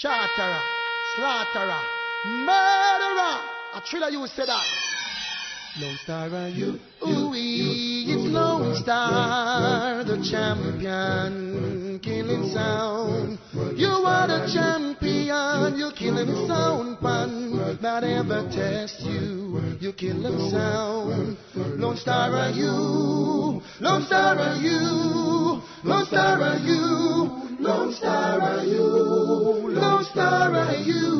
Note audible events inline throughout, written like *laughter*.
charterer, slaughterer, murderer. A thriller you said that. Lone Star and you, ooh it's Lone Star, the champion, killing sound. You are the champion, you're killing sound, pan. That ever test you, you kill them sound. Lone Star are you, Lone Star are you, Lone Star are you, Lone Star and you, Lone Star and you.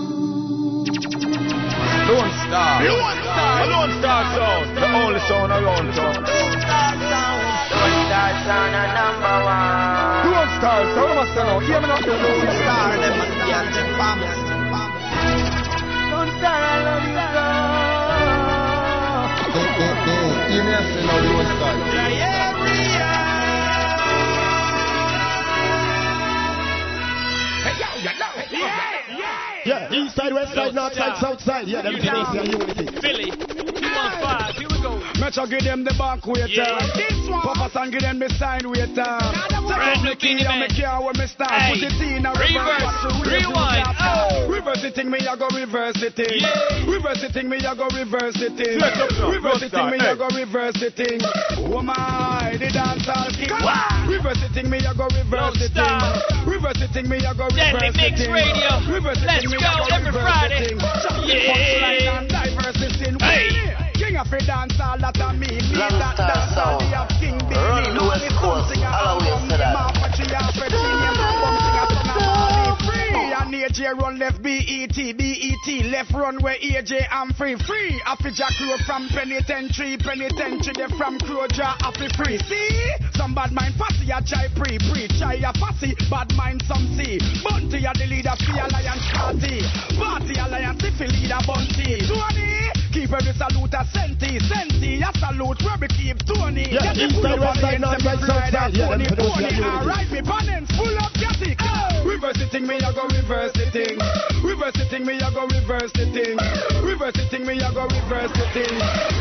Lone Star. Lone Star. A Lone Star sound. The only sound around town. Lone Star sound. Lone Star sound a number one. Lone Star sound must know. Hear me now. Lone Star. Them must be on the farmers. Lone Star, I love you so. Hear me say now Lone Star. Yeah, yeah. Yeah, east side, west side, north side, south side. Yeah, them unity. unity. Philly, 215, here we go. Metro give them the bank waiter. Yeah. Papa San give them the sign waiter. Take off the key and me care where me start. Hey. Put it in a Reverse. Watch the way you Rewind. Oh. Reverse the thing, me I go reverse the thing. Yeah. Reverse the thing, me I go reverse the thing. Yes, up, sir. Reverse the thing, me start. I go reverse the thing. Oh my, the dance all king. Reverse the thing, me I go reverse Don't the stop. thing. Reverse the thing, me I go Deadly reverse the Mix thing. Radio. Reverse Let's thing, go I go every reverse Friday. the thing. Yeah. punchline and diverse the sin. Hey. King of the dance all that I mean. Me Lone that Star dance all the of King Big Run Name. the West Only Coast. something I I'll always that. AJ run left BET, BET left run where AJ I'm free. Free after Jah Cure from penitentiary, penitentiary they from Croja happy free. See, some bad mind fussy a try pre pre try a fussy bad mind some see. Bunty a the leader for Alliance Party, Party Alliance if you leader Bunty. Tony, keep every salute a senti, senti a salute where we keep Tony. Yeah, Get the east pull side, west on the side, north side, south side. Yeah, them pony. are. Alright, me balance full up, get it. Reverse the thing, me I go reverse the thing. Reverse the thing, me I go reverse the thing. Reverse the thing, me I go reverse the thing.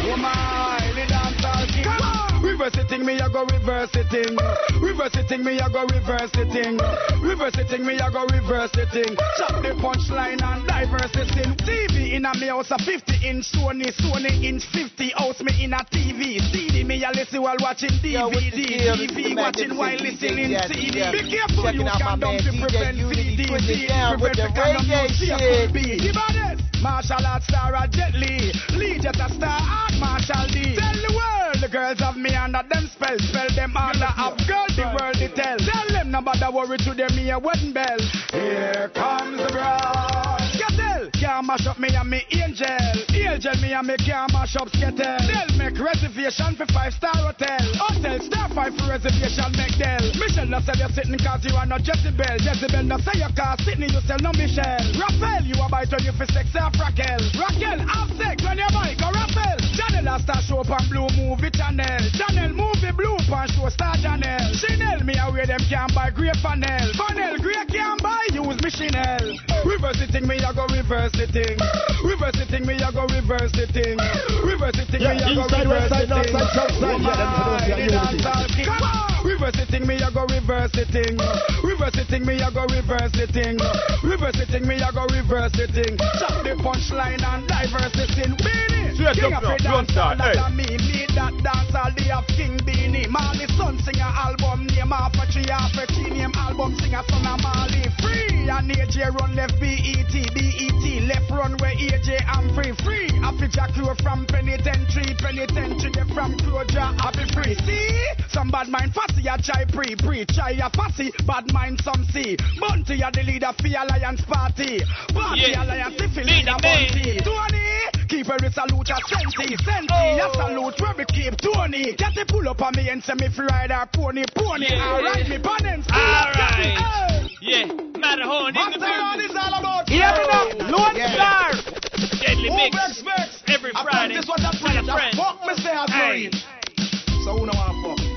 Oh my, the dance all king. Reverse thing, me I go reverse the thing. Reverse thing, me I go reverse the thing. Reverse thing, me I go reverse the thing. Chop the punchline and diverse the sin. TV in a me house a 50 inch Sony, Sony inch 50 house me in a TV. CD me a listen while watching Yo, DVD. is TV watching while listening CD. Be careful, Checking you can dump to prevent CD. twist down with Prevent the reggae shit. could be. The baddest. Marshall Art star a Jet Li. Lee Jet a star art Marshall D. Tell the world the girls of me under them spell. Spell them under up girl the world they tell. Tell them no bother worry to them me a wedding bell. Here comes the bride. Skettle. Can't mash up me and me angel. Angel me and me can't mash up skettle. They'll make reservation for five star hotel. Hotel star five for reservation make Dell. Michelle no say you're sitting cause you are not Jezebel. Jezebel no say you can't sit you sell no Michelle. Raphael you a bite when you for sex off Raquel. Raquel have sex when you buy go Raphael. Chanel a star show up on blue movie channel. Channel movie blue pan show star channel. Chanel me away them can't buy great panel. Panel great can't buy use me Chanel. Reverse the thing me I go reverse the thing. Reverse the thing me I go reverse the thing. Reverse the thing me I go east side, west reverse north thing. side, south side. Yeah, them for those who are the unity. dance all king. Come on. Reverse thing me I go reverse thing. Reverse thing me I go reverse thing. Reverse thing me I go reverse thing. Chop the punchline and diverse sin. Straight King up now, the dance start, that hey. a me. Me that dance all day of King Beenie. Marley son sing a album name off a tree off a tree name album singer son of Marley. Free and AJ run left BET BET left run where AJ I'm free free. Happy Jah Cure from penitentiary penitentiary they from Croja happy free. See some bad mind fussy a try pre pre try a fussy bad mind some see. Bunty a the leader for Alliance Party. Party Yeah. Alliance if you Lead leader. Bunty. Tony keep every salute a senti senti a Oh. salute where we keep Tony. Get the pull up on me and say me fi ride a pony pony. Yeah. Alright me panels. Alright. Yeah, Matterhorn in the building. is all about? Hear me now, Lone Yeah. Star. Deadly Mix. vex, vex? Every Friday. I Tell preach. a friend. fuck me say I Hey. preach. So who know I fuck?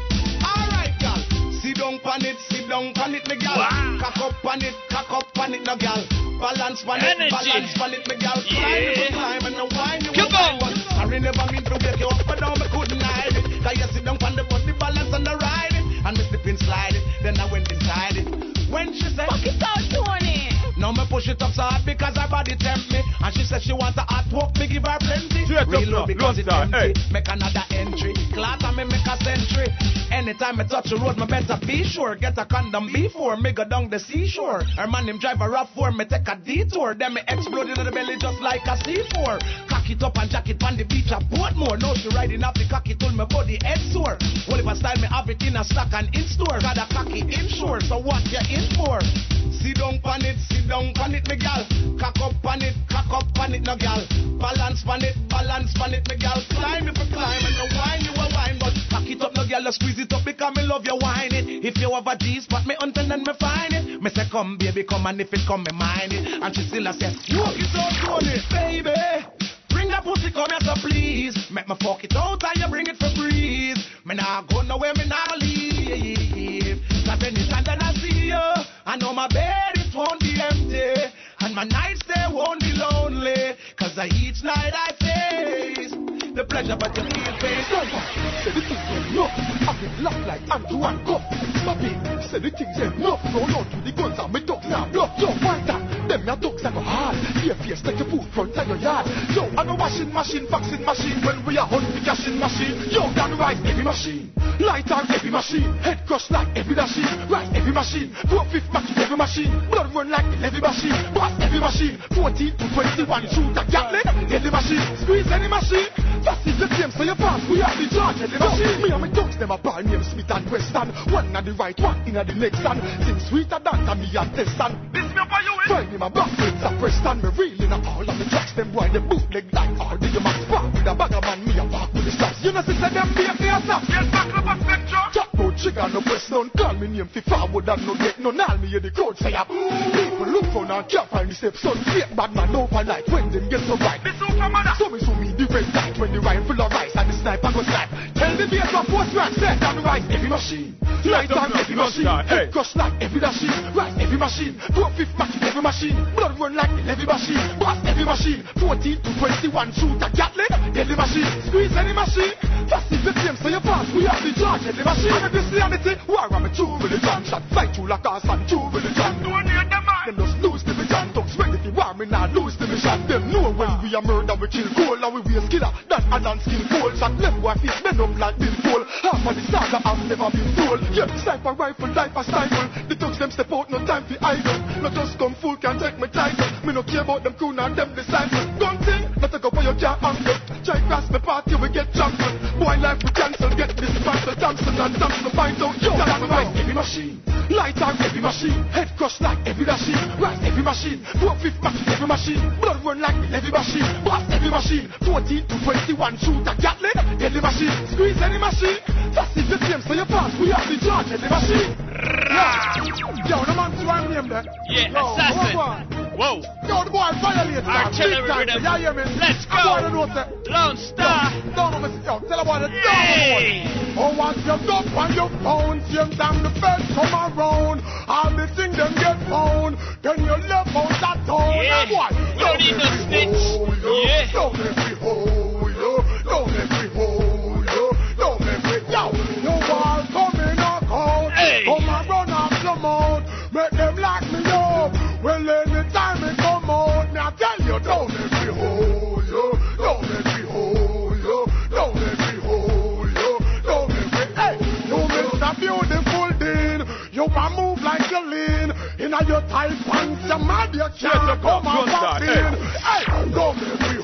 Alright, gal. Down pan it, sit down pan it, me gal. Wow. Cock up pan it, cock up pan it, no gal. Balance pan it, balance pan it, me gal. Yeah. Climb it, climb and no wine you Come wine. on. Sorry, never mean to wake you up, but now me couldn't hide it. Cause you sit down pan the body balance and the ride it. And me slip and slide it, then I went inside it. When she said, Fuck it out, Tony. Now me push it up so hard because her body tempt me. And she said she want a hot walk, me give her plenty. Reload because it's empty. Hey. Make another entry. Class I me make a century. Anytime I touch a road, me better be sure. Get a condom before me go down the seashore. Her man him drive a rough for me take a detour. Then me explode into the belly just like a C4. Cock it up and jack it on the beach at Portmore. Now she riding up the cocky till my body head sore. Well if I style me have it in a stock and in store. Got a cocky inshore, so what you in for? Sit down pan it, sit down pan it, me gal. Cock up pan it, cock up pan it, no gal. Balance pan it, balance pan it, me gal. Climb if you climb and no wine you a wine, but cock it up, no gal. Squeeze it up because me love you wine it. If you have a G spot, me hunting and me find it. Me say come baby, come and if it come, me mind it. And she still a say, walk it out, Tony, baby. Bring that pussy, come here, so please. Make me fuck it out and you bring it for breeze. Me nah go nowhere, me nah leave. Cause anytime that I see you, I know my bed won't be empty. And my nights they won't be lonely. Cause I each night I face the pleasure, but you feel pain. Say the things no, I can laugh like and Cup. Stop. Say the things no, roll out to the guns and me dogs now blood. Yo, why that? Them your dogs that go hard. Here face take your food front of your yard. Yo, I no washing machine, vaccine machine. When we are hunt the cashing machine. Yo, down rise every machine. Light on every machine. Head crush like every machine. Rise every machine. Four fifth match every machine. Blood run like every machine. Boss every machine. 14 to 21 shoot a Gatling. Every machine. Squeeze any machine. If the same so you pass. We are the charge the machine. Me and my dogs them a ball name Smith and Wesson. One at the right, one in at the next stand. Sing sweeter than me and Teston. This me up you eh? Find me my back with a Preston. Me reeling all of the tracks. Them boy the bootleg like all the max spark with a bag of man. Me a walk with the straps. You know sister them be a a stop. Get back up a spectrum. No trigger no press none. Call me name fi forward and no get none. All me hear the crowd say up. People look for now can't find the step. Son fake bad man overnight when them get so right. The. So me show me the red light when the rifle of rice and the sniper go snipe. Tell the bass of post right set down the right every machine. Light on every machine. Hey. Crush like every machine. Right every machine. Four fifth match every machine. Blood run like every machine. Boss every machine. 14 to 21 shoot a Gatling. Every machine. Squeeze any machine. Just if the same so you pass. The charge every machine. And if you see anything, war I'm a true religion. Shot fight you like us and true religion. Don't need them man. Them just lose the vision. Dogs ready for war. Me not lose the mission. Them know when we are murder we kill cool. And we waste killer. That and on skin cold. Shot left boy face bend up like Bill Cole. Half of the saga have never been told. Yeah, sniper rifle, life a sniper. The thugs them step out, no time for idle. No just come full, can take my title. Me no care about them crew, nor them disciples. Gun thing, not to go for your can't angle. Try cross me party, we get trampled. Boy life we this Thompson and Thompson find out. Yo, that's right, every machine. Light on every machine. Head crush like every machine. Rise every machine. Four fifth match every machine. Blood run like every machine. Boss every machine. 14 to 21 shoot a Gatling. Every machine. Squeeze any machine. Just if the same so you pass. We have the charge every machine. Yo, the man to my name there. Yeah, Yo, assassin. what? Whoa. Yo, the boy violated. Artillery rhythm. Yeah, hear me? Let's I go. know that. Lone Star. Don't know. Yo, tell about it. Hey. Oh, once you up on your phone, same time the feds come around. All the things them get found. Then you left out that town. Yeah. Boy, We don't need no snitch. Yeah. Don't let me hold you. Don't let me hold Hey. Come and run off your mouth. Make them lock me up. Well, anytime it come out, me I tell you, don't let me hold you. Don't let me hold you. Don't let me hold you. Don't let me. Hey, you Mr. Beautiful Dean. You can move like you lean. In your tight pants, you mad, you Shut can't up, come Gun and pop in. Hey, don't let me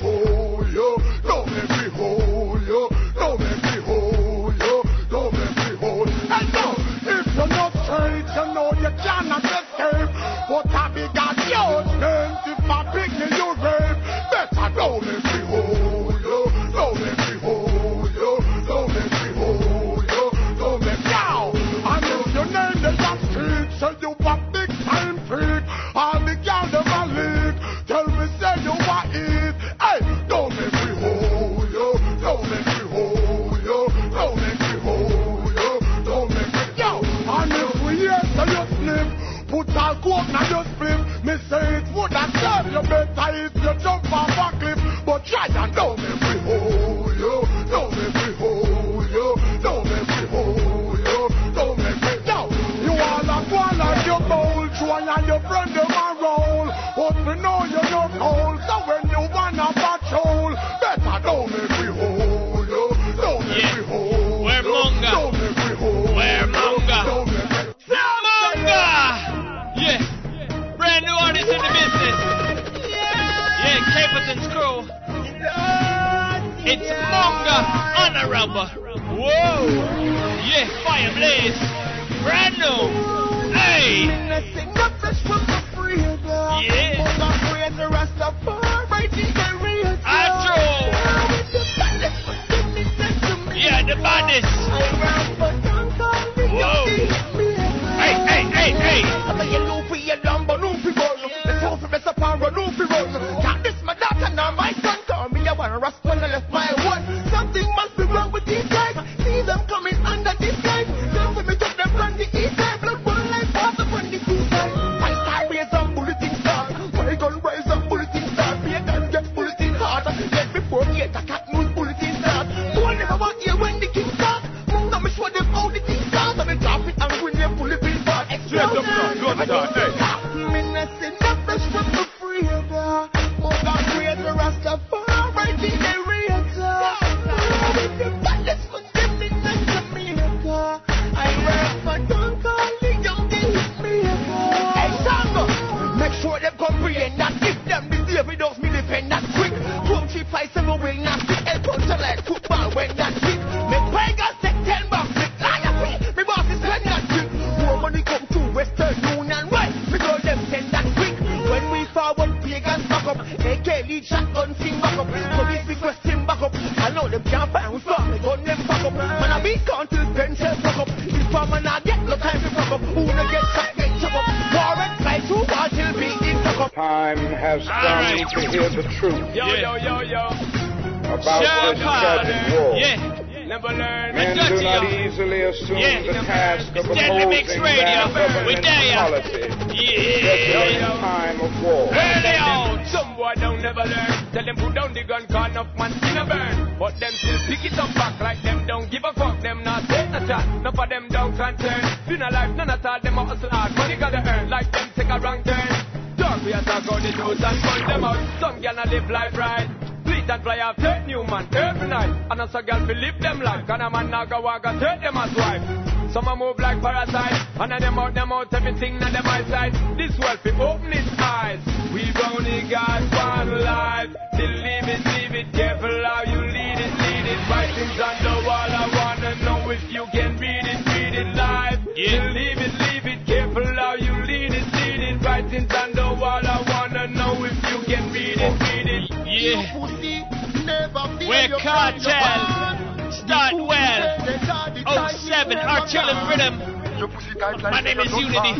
My name is Unity.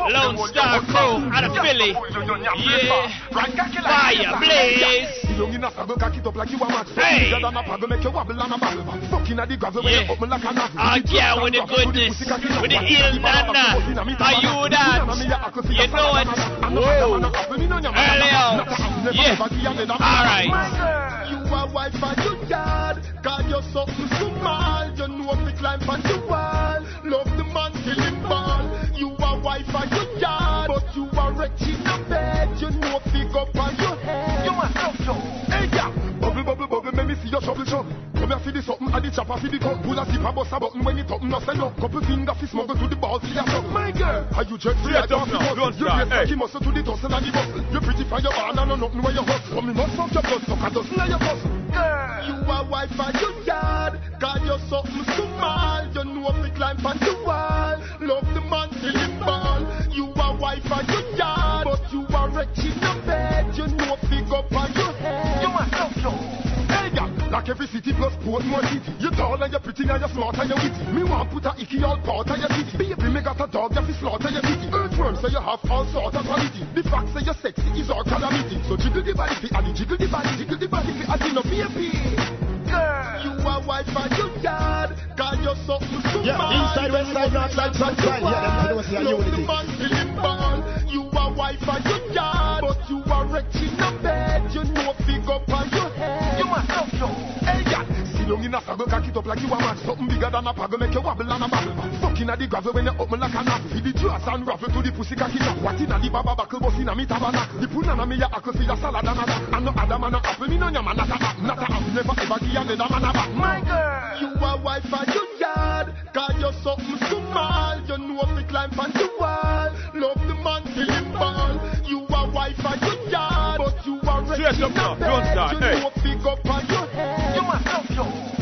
Lone Star Crew out of Philly. Yeah. Fire, blaze. Hey. Yeah. Oh, yeah, with the goodness. With the ill nana. Are uh, you that? You know what? Whoa. Early out. Yeah. All right. You are you. God, you're so. You know climb you are. for your yard, but you are rich in the bed. You know, pick up on your head. You must help you. Hey, yeah. Bubble, bubble, bubble, make me see your trouble, show. Come here, see this something, add the chopper, see the cup. Pull a zipper, bust a button when it up, no send up. Couple fingers, he smuggle to the balls, see ya up. My girl, are you jet free? I don't know. Don't start. Hey. Muscle to the tussle and the bustle. You pretty for your barn and no nothing where you hustle. Come in, must fuck your blood, suck a dozen of your I go make you wobble and a bobble. Fucking at the gravel when you open like a apple. With the dress and raffle to the pussy cocky nap. What in a the baba buckle bus in a me tabernacle. The puna na me ya ackle see the salad and a duck. And no other man a apple. Me no ya not a apple. Not a apple. Never ever give another man a back. My girl. You a wife and you yard. Cause you're something small. You know me climb on the wall. Love the man till him fall. You a wife and you yard. But you are ready. Straight up now. Don't You know pick up on your head. You must love your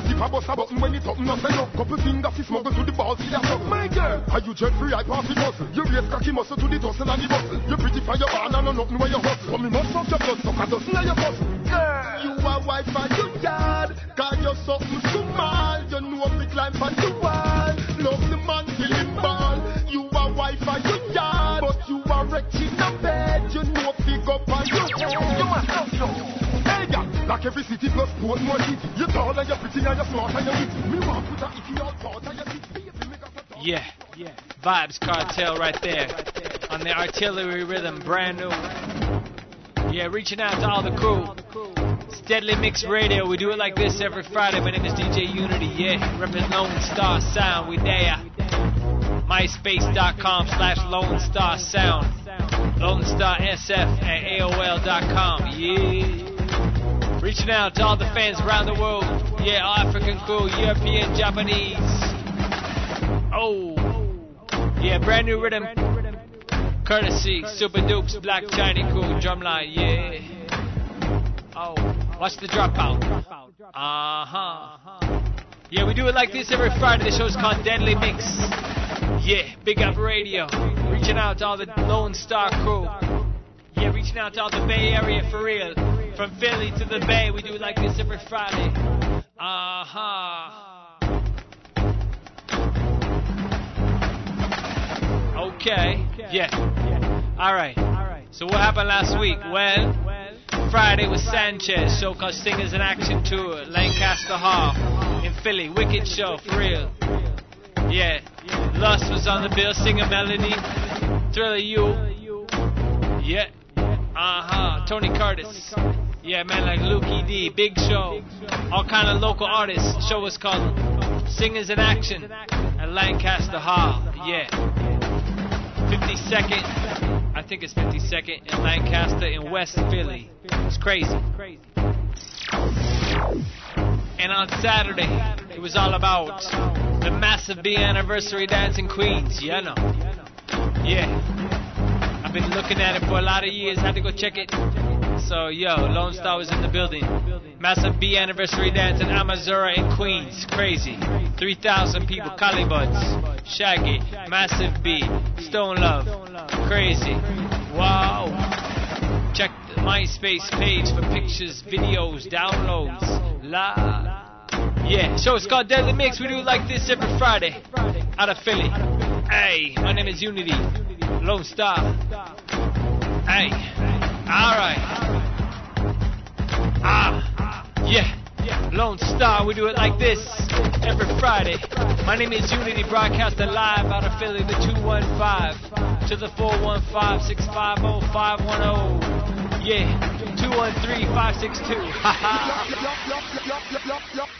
as if I bust a button when it up, no say no. Couple fingers fi smuggle to the balls, see that up. My girl, are you jet free? I pass it muscle. You raise cocky muscle to the tussle and the bustle. You pretty for your barn and no nothing where you hustle. But me must suck your blood, suck a dozen of your muscle. Girl, you a wife and you yard. Cause you something small. You know me climb on the wall. Love the man till him ball. You a wife and you yard. But you a wretch in a bed. You know pick up on your head. You must know so. Like every city plus more city. You tall and you pretty and you smart and you witty. Me want put a icky all thought and you titty. Yeah, yeah. Vybz Kartel right there on the artillery rhythm, brand new. Yeah, reaching out to all the crew. It's Deadly Mix Radio. We do it like this every Friday. My name is DJ Unity. Yeah, represent Lone Star Sound. We there. MySpace.com slash Lone Star Sound. Lone Star SF at AOL.com. Yeah. Reaching out to all the fans around the world. Yeah, African crew, European, Japanese. Oh. Yeah, brand new rhythm. Courtesy, Super Dukes, Black Chinese Crew, Drumline, yeah. Oh, watch the dropout. Uh huh. Yeah, we do it like this every Friday. The show's called Deadly Mix. Yeah, Big Up Radio. Reaching out to all the Lone Star crew. Yeah, reaching out to all the Bay Area for real. From Philly to the Bay, we do it like this every Friday. Uh huh. Okay. Yeah. All right. So what happened last week? Well, Friday was Sanchez, show called Singers in Action Tour, Lancaster Hall in Philly. Wicked show, for real. Yeah. Lust was on the bill, Singer Melody, Thriller U. Yeah. Uh-huh. Tony Curtis. Yeah, man, like Lukie D, big show. All kind of local artists. Show was called Singers in Action at Lancaster Hall. Yeah. 52nd, I think it's 52nd in Lancaster in West Philly. It's crazy. And on Saturday, it was all about the massive B anniversary dance in Queens. Yeah, no. Yeah. Been looking at it for a lot of years. Had to go check it. So, yo, Lone Star was in the building. Massive B anniversary dance in Amazura in Queens. Crazy. 3,000 people. Calibuds. Shaggy. Massive B. Stone Love. Crazy. Wow. Check the MySpace page for pictures, videos, downloads. La. Yeah, so it's called Deadly Mix. We do like this every Friday. Out of Philly. Hey, my name is Unity. Lone Star. Hey. Alright. Ah. Yeah. Lone Star, we do it like this every Friday. My name is Unity, broadcasting live out of Philly, the 215 to the 415 650 510. Yeah. 213-562. Yo, my gun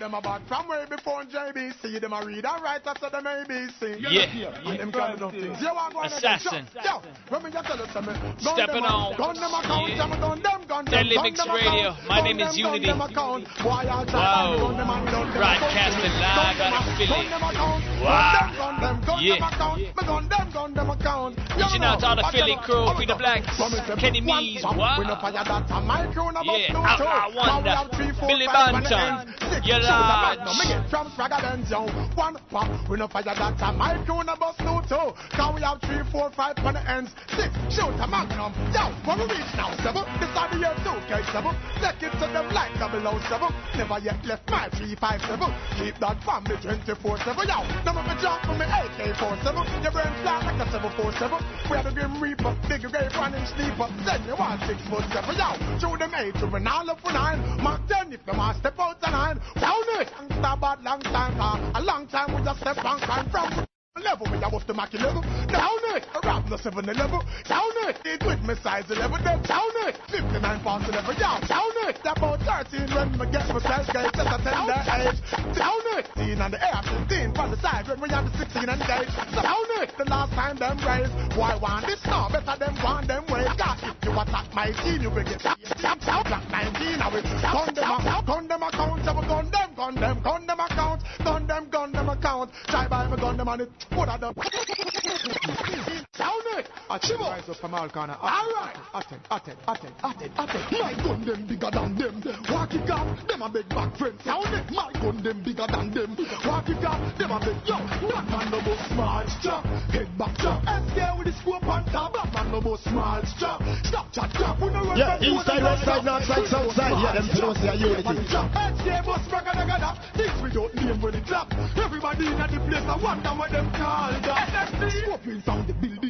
them a back from way before JBC. Them a read and write after them ABC. Yeah. And them kind of things. Yo, I'm going Assassin. Yo, when me just tell us me. Stepping on. Gun them account. Yeah. Yeah. Gun them, gun them. Deadly gun Mix them Radio. My name is them, gun Unity. them account. Why y'all Wow. to gun them and gun them Broadcasting live Gun out of Philly. Gun them account. Wow. Gun them, gun them, Yeah. them account. Me gun them, gun them account. Reaching out to all the Philly crew, you, Free the Blacks, From me say, Kenny Mees, wow. We no fire that a my crew no Yeah, bust I- wonder. Now we have Billy five on the Banton, end. A from Benz, yo. One pop, we no fire that a my crew no bust no toe. Now we have three, four, five on the ends. Six shoot a magnum. Yo, where we reach now, seven. This are the year two, K seven. Take it to them like double O seven. Never yet left my three, five, seven. Keep that family 24 seven. Yo, now me jump from me AK 47. Your brain flat like a 747. We have the Grim Reaper, big grave running sleeper. Send me one six foot seven. Yo, show them eight to an all up for nine. Mark 10 if the man step out the nine. Down it. Gangsta bad long time. Uh, a long time we just step on crime from. Level me, I was the Mackie level. Down it, I rap the 7 level. Down it, it with me size 11. Then down it, 59 pounds 11. Yeah, down it, about 13 when we get myself gauge. Just a tender age. Down it, 15 on the air, 15 from the side when we had the 16 and gauge. So down it, the last time them raised. Why want this now? Better them want them ways. God, if you attack my team, you will get tap, tap, black 19. I will gun them, a- gun them account. I will gun them, gun them, gun them account. Gun them, gun them account. Try buy me gun them on it. *laughs* What are the Down it! A chivo! Rise up from all corner. Alright! Attend, attend, attend, attend, attend. My gun them bigger than them. Walk it off them a big back friends. Sound it, my gun them bigger than them. Walk it up, them a big yo. Black man no more smart chop, head back chop. SK with the scope on top. Black man no more smart chop. Stop chat chop. We no run Yeah, from inside, corner, outside, north side, south side. Yeah, them two don't see a unity. SK bus braga daga da. Things we don't name when it clap. Everybody in the place I wonder what them call that. Scorpion sound the building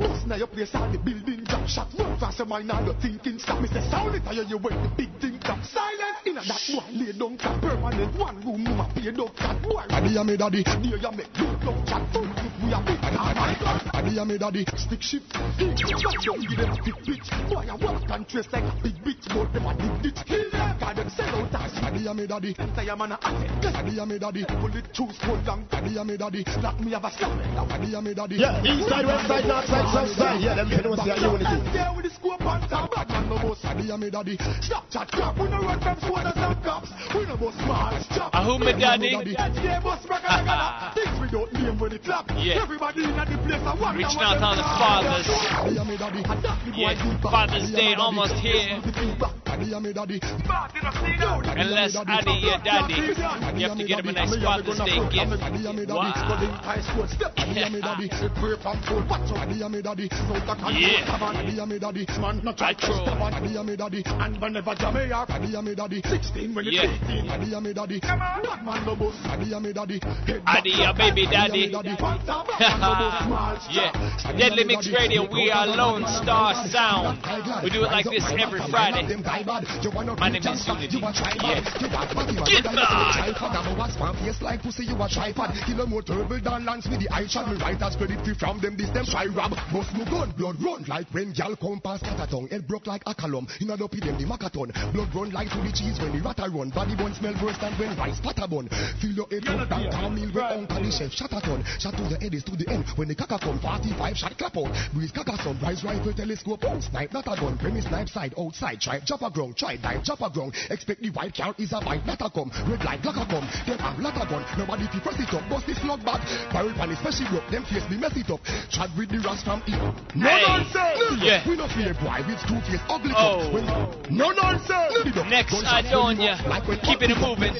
top. Most now your place all the building drop. Shot run fast your mind now you thinking stop. Me say sound it higher you when the big thing drop. Silence in a that one lay down cat permanent one room room a pay dog cat boy. Adi ya me daddy. Near you make big dog chat full if we a big car my God. Adi me daddy. Stick shift. He just don't give them a big bitch. Boy I walk and trace like a big bitch. But them a big ditch. Kill them. God them sell out us. Adi ya me daddy. Say I'm an athlete. Adi ya me daddy. Bullet choose hold down. Adi ya me daddy. Like me have a slam. Adi ya me daddy. Yeah, inside, west side, north side, side. Yeah, them two don't see a unity. There with the scope on top, black man no more Adi ya me daddy. Stop chat crap, we no run from soldiers and cops. We no more small chop. A who me daddy? Yeah, boss braga daga da. Things we don't name when it clap. Yeah. Everybody in the place I want. Reaching out to the fathers. Adi ya me daddy. Yeah, Father's Day almost here. Adi ya me daddy. Unless Addy your daddy, you have to get him a nice Father's Day gift. Wow. Adi ya me daddy. Adi ya me daddy. Yeah. Adi ya me daddy. Man, no try Retro. Adi ya me daddy. And whenever Jamaica, Adi ya me daddy. 16 when Yeah. it's 18. Adi ya me daddy. Black man no more Adi ya me daddy. Addy your baby daddy. *laughs* yeah. Deadly Mix Radio, we are Lone Star Sound. We do it like this every Friday. My name is Unity. Yeah. Get back! Face like pussy, you a tripod. Kill more turtle than lance with the eye shot. Me writers credit free from them. This them try rob. Bust me gun, blood run like when gal come past Cataton. Head broke like a column. In a dopey them the macathon. Blood run like to the cheese when the ratter run. Body bun smell worse than when rice patter bun. Feel your head up down town meal when uncle the chef shot a ton. Shot to the head is to the end. When the caca come 45 shot clap out. Breeze caca son. Rise rifle telescope. Oh, snipe not a gun. Premise snipe side outside. Try drop a ground. Try dive drop a ground. Expect the white car is a bite. Not a come. Red light black a come. Them have lot a gun. Nobody fi press it up. Bust the slug back. Barrel pan especially broke. Them face me mess it up. Chat with the rust from it. No Hey. nonsense. Yeah. We no fear boy with two face ugly. Oh. When, no nonsense. Next, Adonia. Like when Keeping it moving.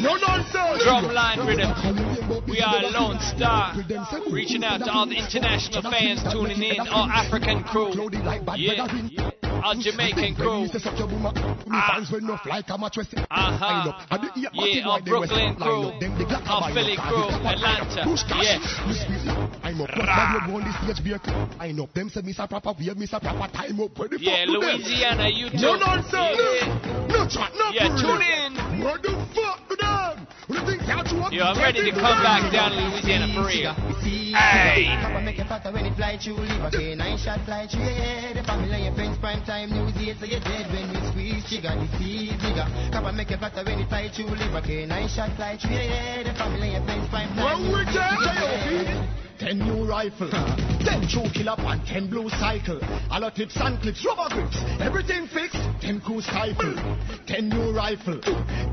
No nonsense. Drumline rhythm. We are a Lone Star. Reaching out to all the international fans tuning in, all African crew. Yeah. Our Jamaican crew. Ah. Uh-huh. Yeah, our Brooklyn crew. Our Philly crew. Atlanta. Yeah. I'm up. Rah. on the stage beer. I know them say Mr. Proper, we have Mr. Proper time up. Where the Yeah, fuck do? Louisiana, you too. No nonsense. Yeah. No chat, no Yeah, tune in. What the fuck to them? What do you think y'all two up? Yo, I'm ready to come back down to Louisiana for real. Hey. Make it fatter when it fly through liver K9 shot fly through your head The family and friends prime time news yet so you're dead when you squeeze trigger disease nigga Papa make it fatter when it fly through liver K9 shot fly through your head The family and friends prime time When we news get yet so you're J.O.P. dead. Ten new rifle, ten true killer pan, ten blue cycle, a lot tips and clips, rubber grips, everything fixed, ten crew stifle, ten new rifle,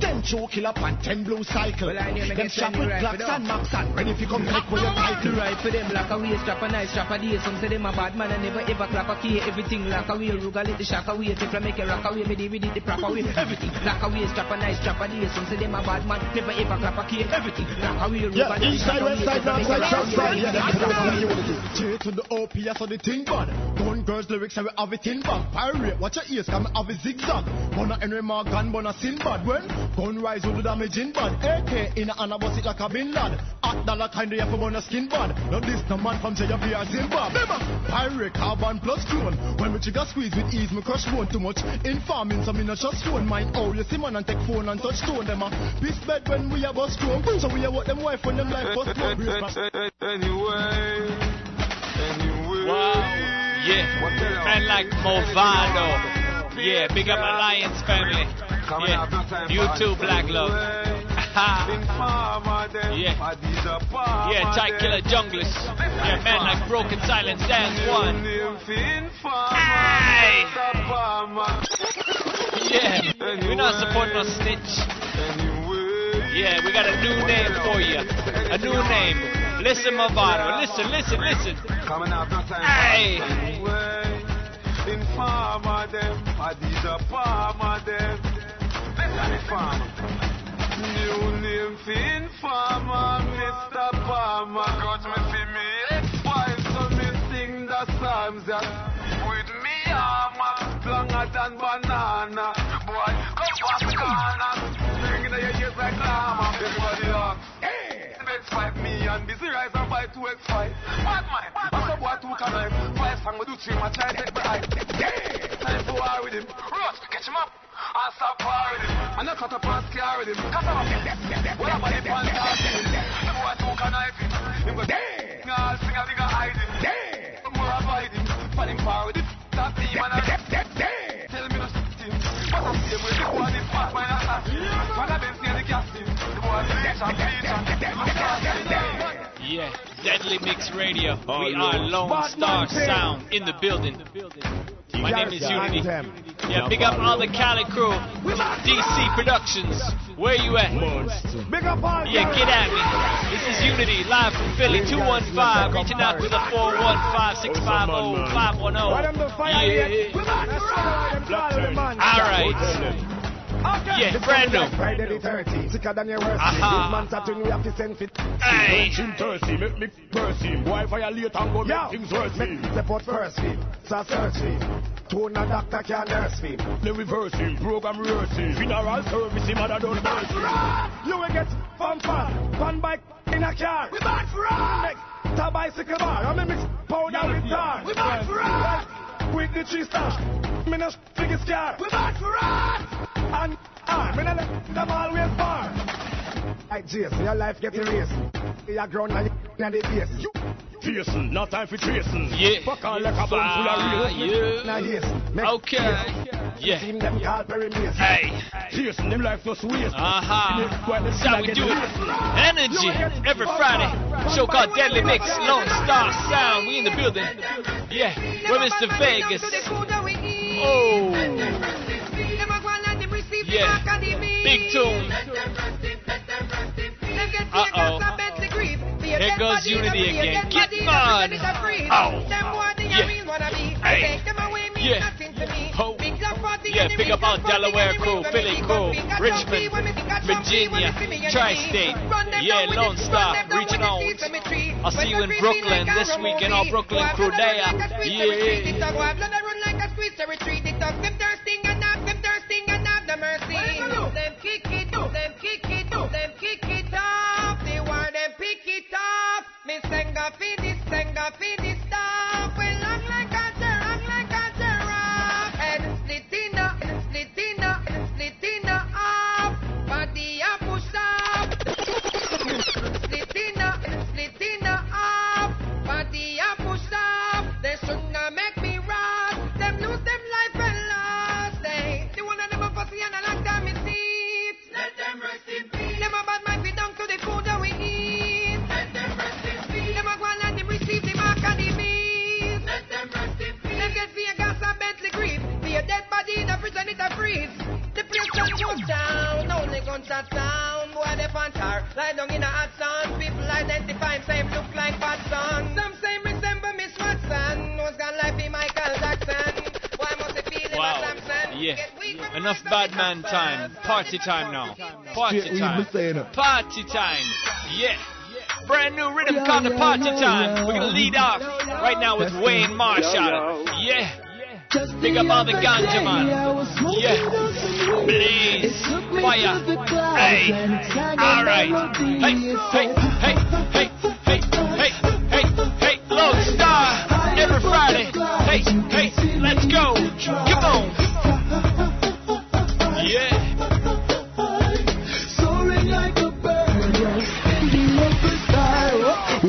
ten true killer pan, ten blue cycle, Well, them shot with blacks and max and ready if you come take with your title. right for them like a waist strap a nice strap a day. Some say them a bad man and never ever clap a key. Everything like a way, Ruga let the shock away. If I make a rock away, me DVD the proper way. Everything like a waist strap a nice strap a day. Some say them a bad man, never ever clap a key. Everything like a way, Ruga Yeah, let the east shock side, away. west side, If I north side, south side. A. J to the OP, yeah, so the thing bad. Gun girls lyrics, and we have it in bag. Pirate, watch your ears, come have a zigzag. Bona Henry Morgan, bona Sinbad. When gun rise with the damage in bad. AK in a hand, I bust it like a bin lad. At dollar kind of, you bona skin bad. Now this the man from JFP Zimbabwe. Pirate, carbon plus clone. When we trigger squeeze with ease, me crush bone too much. Informing, so me not just phone. Mind, oh, you see and take phone and touch stone. Them a piss bed when we are bust chrome. So we are what them wife when them life bust chrome. Wow. Yeah. Man like Mavado. Yeah, big up Alliance family. Yeah. You too, Black Love. yeah. Yeah, Tight Killer Junglist. Yeah, man like Broken Silence Dance One. Hey. Yeah. We're not supporting no snitch. Yeah, we got a new name for you. A new name. Listen, Mavado. Listen, listen, listen. Hey. Informer them, Adidja Palmer them. Farmer. New name for Informer, Mr. Palmer. Got me see me ex-wife, so me sing the psalms that with me armor, longer than banana. Boy, come back corner, sing in your ears like llama. Everybody up. X5 me and busy rise and buy two X5. Bad man, what's up, boy, two can knife. Five song, we do three, my try take my eye. Time for war with him. Rush, catch him up. I stop war with him. And I cut up and scare with him. Cause I'm a What about the pan dancing? The boy two can knife him. Him go, I'll sing a bigger hide him. More avoid him. Fall him power with it. That team and I Tell me no him. But I'm here with the boy, the fat Yeah, Deadly Mix Radio. we are Lone Star Sound in the building. My name is Unity. Yeah, big up all the Cali crew. DC Productions. Where you at? Big up all Yeah, get at me. This is Unity, live from Philly, 215, reaching out to the 415-650-510. Yeah. All right. Yeah, brand new. Friday the 13th, sicker than your worst. Aha. Man tattoo, we have to send fit. Hey. Him thirsty, make me mercy. Boy, violate and go make things worse. Make step first feet, so search feet. Tone a doctor can nurse feet. The reverse him, program rehearsing. Funeral service, him mother don't mercy. You will get fun fun, fun bike in a car. We back for Next, to bicycle bar, I'm a mix powder with tar. We back for With the cheese stash, me no figure scar. We back for And ah, me no let them always bar. Like Jason, your life get erased. Your ground and you the base. Pearson, not time for tracing. Yeah. Fuck all like a bum full of real. Fire. Now yes. Okay. Yeah. Team them call Perry Mason. Hey. Pearson, them life just waste. Uh-huh. That's how we do it. Energy every Friday. Show called Deadly Mix, Lone Star Sound. We in the building. Yeah. We're Mr. Vegas. Oh. Yeah. Big tune. Uh-oh. There goes Unity again. Get on. Oh. Yeah. Hey. Yeah. Ho. Yeah, big up all Delaware crew, Philly crew, Richmond, Virginia, Tri-State. Yeah, Lone Star, reaching out. I'll see you in Brooklyn this weekend, all Brooklyn crew there. Yeah. Kick it, them kick it, them kick it off. They want them pick it off. Me senga fi this, senga fi this stuff. Only gunshot sound. Boy they fantar. Lie down in a hot sun. People identify him same look like bad son. Some say resemble Miss Watson. Nose gone like be Michael Jackson. Why must they feel him Wow. a Samson? Yeah. Get weak when Enough bad man time. Party time now. Party Straight weed, time. me saying. Party time. Yeah. Brand new rhythm called the party time. We're gonna lead off right now with Wayne Marshall. Yeah. Big up all the ganja man. Yeah. Blaze. Fire. Hey. Alright. Hey, hey, hey, hey, hey, hey, hey, hey. Lone Star. Every Friday. Hey, hey, let's go. Come on. Yeah. Soaring like a bird, beating up the sky.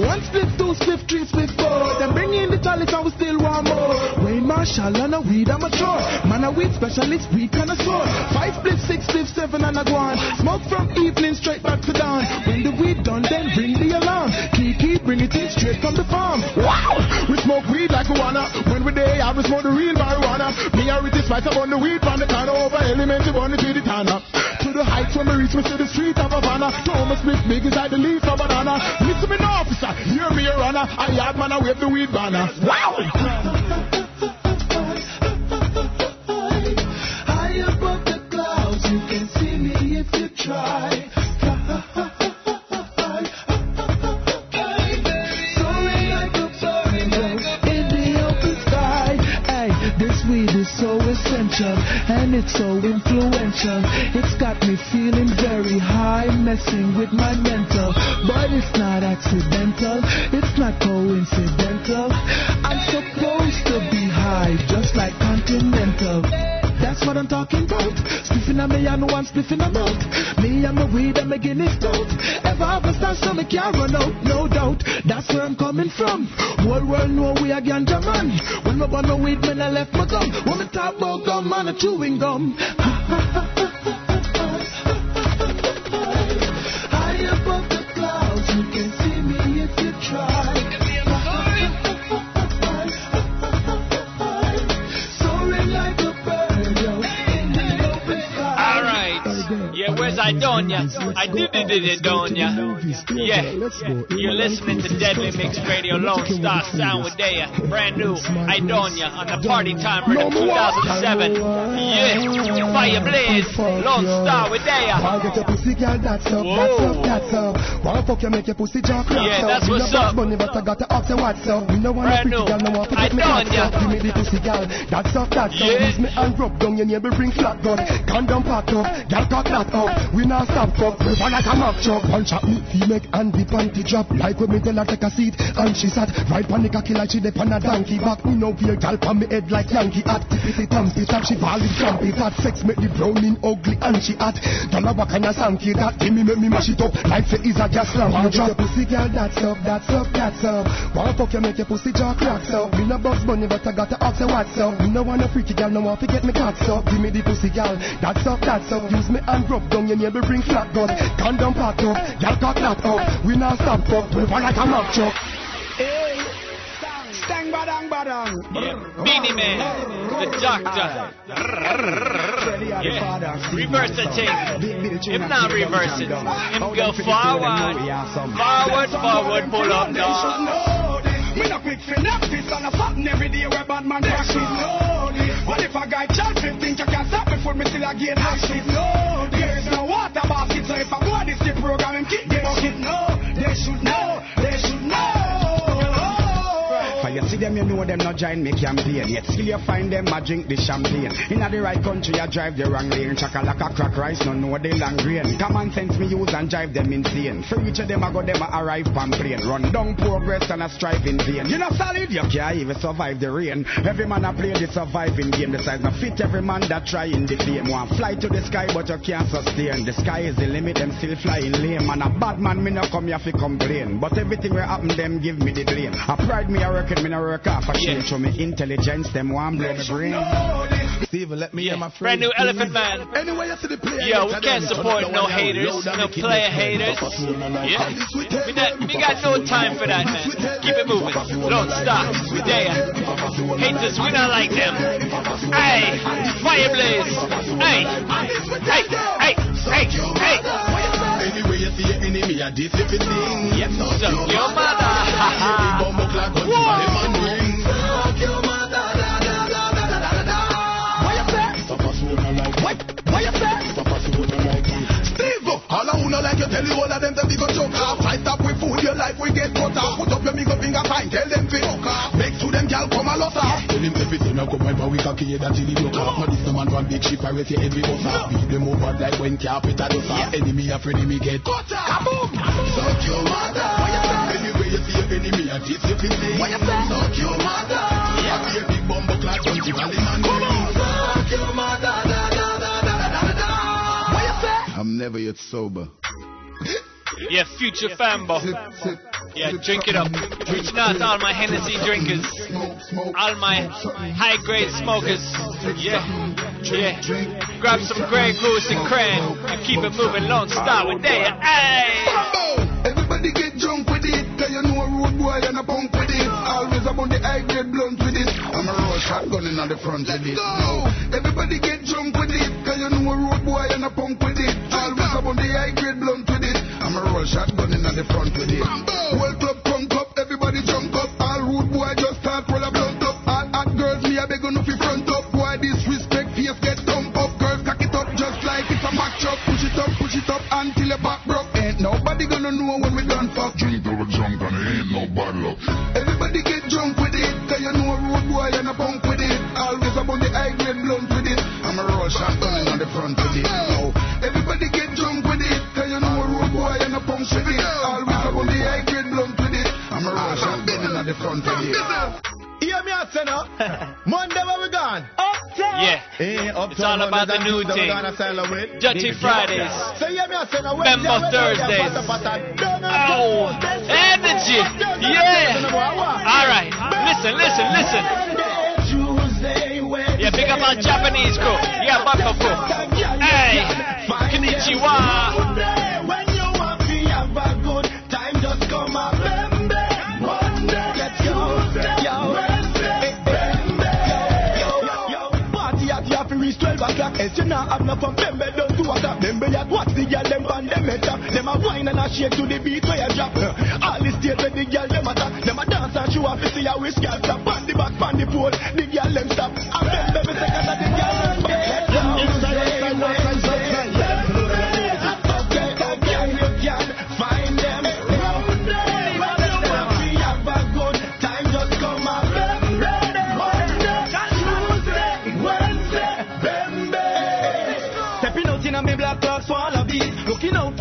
One split, two split, three split, four. Then bring in the chalice and we still want more. Wayne Marshall and a weed amateur. Man a weed specialist, weed connoisseur. Five split, six split, seven and a guan. Smoke from evening straight back to dawn. When the weed done, then bring the alarm. Kiki, bring it in straight from the farm. Wow! We smoke weed like we wanna. When we day, I we smoke the real marijuana. Me and Richie spice up on the weed from the corner over elementary to the tanner. To the heights when we reach me to the street of Havana. Thomas Smith big inside the leaf of banana. Listen me now, officer, hear me your honor. I yard man, I wave the weed banner. Wow! Sentimental. It's got me feeling very high, messing with my mental. But it's not accidental, it's not coincidental. I'm supposed to be high, just like Continental. That's what I'm talking about. Spliffing on me and one spliffing a mouth. Me and my weed and my Guinness stout. Ever have a star so me can't run out, no doubt. That's where I'm coming from. Whole world know we a ganja man. When I want no weed, man, I left my gum. When me talk about gum, man, a chewing gum. High *laughs* Yeah, where's Idonia? I did it, did it, Donia. Yeah. You're listening to Deadly Mix Radio Lone Star Sound with Daya. Brand new Idonia on the Party Timer in 2007. Yeah. Fire Blaze. Lone Star with Daya. Crack Yeah, that's what's up. Money, but I got to ask you what's up. Me no want Brand new. girl, no want to me I hot done ya. up. Give me the pussy girl, that's up, that's up. Use me and rub down your neighbor, bring flat gun. Condom pack up, girl cock that up. We not stop fuck, we want like a mock truck. Punch up me, feel make and the panty drop. Like when me tell her take a seat, and she sat right on the cocky like she dey on a donkey back. Me no feel gal on me head like Yankee hat. Tippity tampy tap, she fall with crampy fat. Sex make the browning ugly and she hot. Her what kind of sanky that. Give me make me mash it up like say is a gas lamp. Wanna drop pussy girl, that's up, that's up, that's up. Wanna fuck you, make your pussy jaw cracks up. Me no boss bunny, but I got to ask you what's up. Me no want a freaky girl, no want to get me cocks up. Give me the pussy girl, that's up, that's up. Use me and rub down your neighbor, bring flat gun. Condom pack up, girl cock that up. We not stop fuck, we want like a mock truck. Hey, stang badang badang. Beenie Man. The Doctor. Yeah. Reverse the tape. Him not reverse it. Him go forward. Forward, forward, pull up, dog. Me no quick for this and a something every day where bad man practice. What if a guy child 15 you stop me for me till I get ashes? No, there is no water basket, so if I go this the program and kick the bucket, no, they should know, they should you see them, you know them not join me campaign. Yet still you find them I drink the champagne. In the right country, I drive the wrong lane. Chakalaka crack rice, no know the long grain. Common sense me use and drive them insane. For each of them, I go them a arrive pan plane. Run down progress and I strive in vain. You know solid, you can't even survive the rain. Every man I play the surviving game. Besides, no fit every man that try in the game. Want fly to the sky, but you can't sustain. The sky is the limit, them still flying lame. And a bad man, me no come here fi complain. But everything where happen, them give me the blame. I pride me, I reckon me no work off a shame. Show me intelligence, them want blow me brain. Steven, let me hear my Brand new Elephant Man. Anyway, you see the player. Yo, we can't support no haters, no player haters. Yeah. We, not, we got no time for that, man. Keep it moving. Don't stop. We there. Haters, we not like them. Hey, fire blaze. Hey, hey, hey, hey, hey. Enemy, a this if it thing. Yep, so your mother. Ha ha. Bumbo clock, gun, Whoa. man all like you tell you all of them them go choke off. Try stop with food, your life we get cut off. Put up your middle finger fine, tell them fi fuck off. Make to them gal come a lot off. Tell him everything I come but we cocky head until he broke off. Now this the man one big ship, I raise your we bust off. Beat them over like when carpenter does off. Enemy afraid me get cut off. Kaboom! Suck your mother. What you say? Anyway you see your enemy, a it thing. You say? Suck your mother. Yeah. Be a big bumbo clad, don't you man. Come on. Suck your mother. I'm never yet sober. Yeah, future fanbo. Yeah, drink it up. Reaching out to all my Hennessy drinkers, all my high grade smokers. Yeah, yeah. Grab some Grey Goose and Cran and keep it moving. Lone Star with Day. Hey! Everybody get drunk with it, cause you know a road boy and a punk with it. Always about the high grade blunt with it. I'm a roll shotgun in the front of it. Everybody get drunk with it, cause you know a road boy and a punk with it. Always about the high grade blunt with it. I'm a roll shotgun in the front with it. World club, punk up, everybody jump up. All road boy just start roll a blunt up. All hot girls, me a beg on fi front up. Boy disrespect, face get dump up. Girls cock it up just like it's a match up. Push it up, push it up until your back broke. Ain't nobody gonna know when we done fuck. Drink till we drunk and it ain't no bad luck. Everybody get drunk with it, cause you know a road boy and a punk with it. Always about the high grade blunt with it. I'm a roll shotgun in on the front with it. punch with it. All we trouble the high grade blunt with it. I'm a rush and bending at the front of it. *laughs* Hear me out, now. *laughs* Monday, where we gone? Uptown. Yeah. Hey, uptown it's all about the new thing. Dirty Fridays. So hear me out, now. Member Thursdays. Oh, energy. Yeah. All right. Listen, listen, listen. Yeah, big up our Japanese crew. Yeah, Buffalo crew. Hey, Konnichiwa. 12 o'clock. Else you not have no fun. Remember, don't do what that. Remember, you watch the girl them on them head top. Them a whine and a shake to the beat where you drop. All the stage where the girl them attack. Them a dance and show off. You see a whisk girl stop. On the back, on the pole, the girl them stop. And then baby second that the girl them back. Tuesday, Wednesday,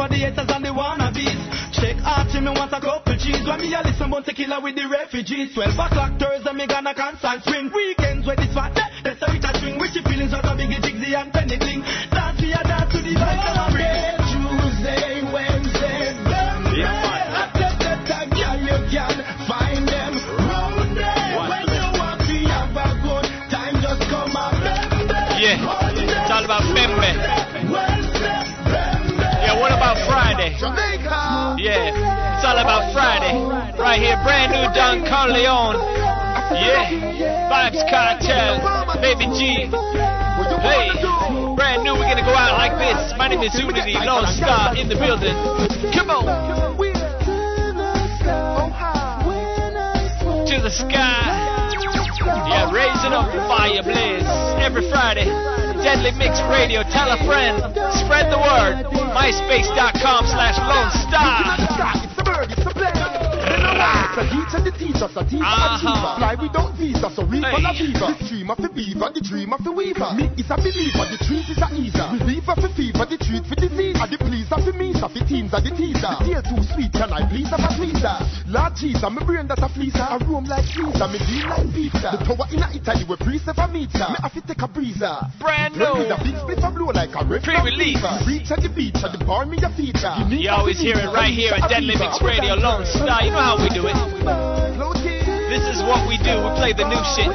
for the haters and the wannabes Shake Archie, me want a couple cheese. When me a listen about tequila with the refugees. 12 o'clock Thursday, me gonna constant swing. Weekends where this fat, eh, that's how it a swing With your feelings out of Biggie, Jigsy and Penny Bling Dance me a dance to the vibe of ring Tuesday, Wednesday, Thursday. I take the time, girl, you can find them. Round there When you want to have a good time, just come and bend Yeah, it's all about Bembe. Friday? Yeah, it's all about Friday. Right here, brand new Don Corleone. Yeah, Vybz Kartel, Baby G. Hey, brand new, we're gonna go out like this. My name is Uni-T, Lone Star in the building. Come on. To the sky. Yeah, raising up the fire blaze every Friday. Deadly Mix Radio, tell a friend, spread the word. MySpace.com slash Lone Star. So teach and the teacher, so teach Uh-huh. Fly without visa, so a fever. The dream of the beaver, the dream of the weaver. Me is a believer, the truth is a easer. Reliever for fever, the treat for disease. And the pleaser for me, so the teens are the teaser. The too sweet, can I please have a tweezer? Lord Jesus, my brain that a fleezer. A room like freezer, me deal like pizza. The tower in a Italy, we priest of a meter. Me have to take a breezer. Brand new. With a big split of blow like a rip Pre-release. Reach at the beach, at the bar, me a feature. You always hear it right here at Deadly Mix Radio, Lone Star. You know how we do it. This is what we do. We play the new shit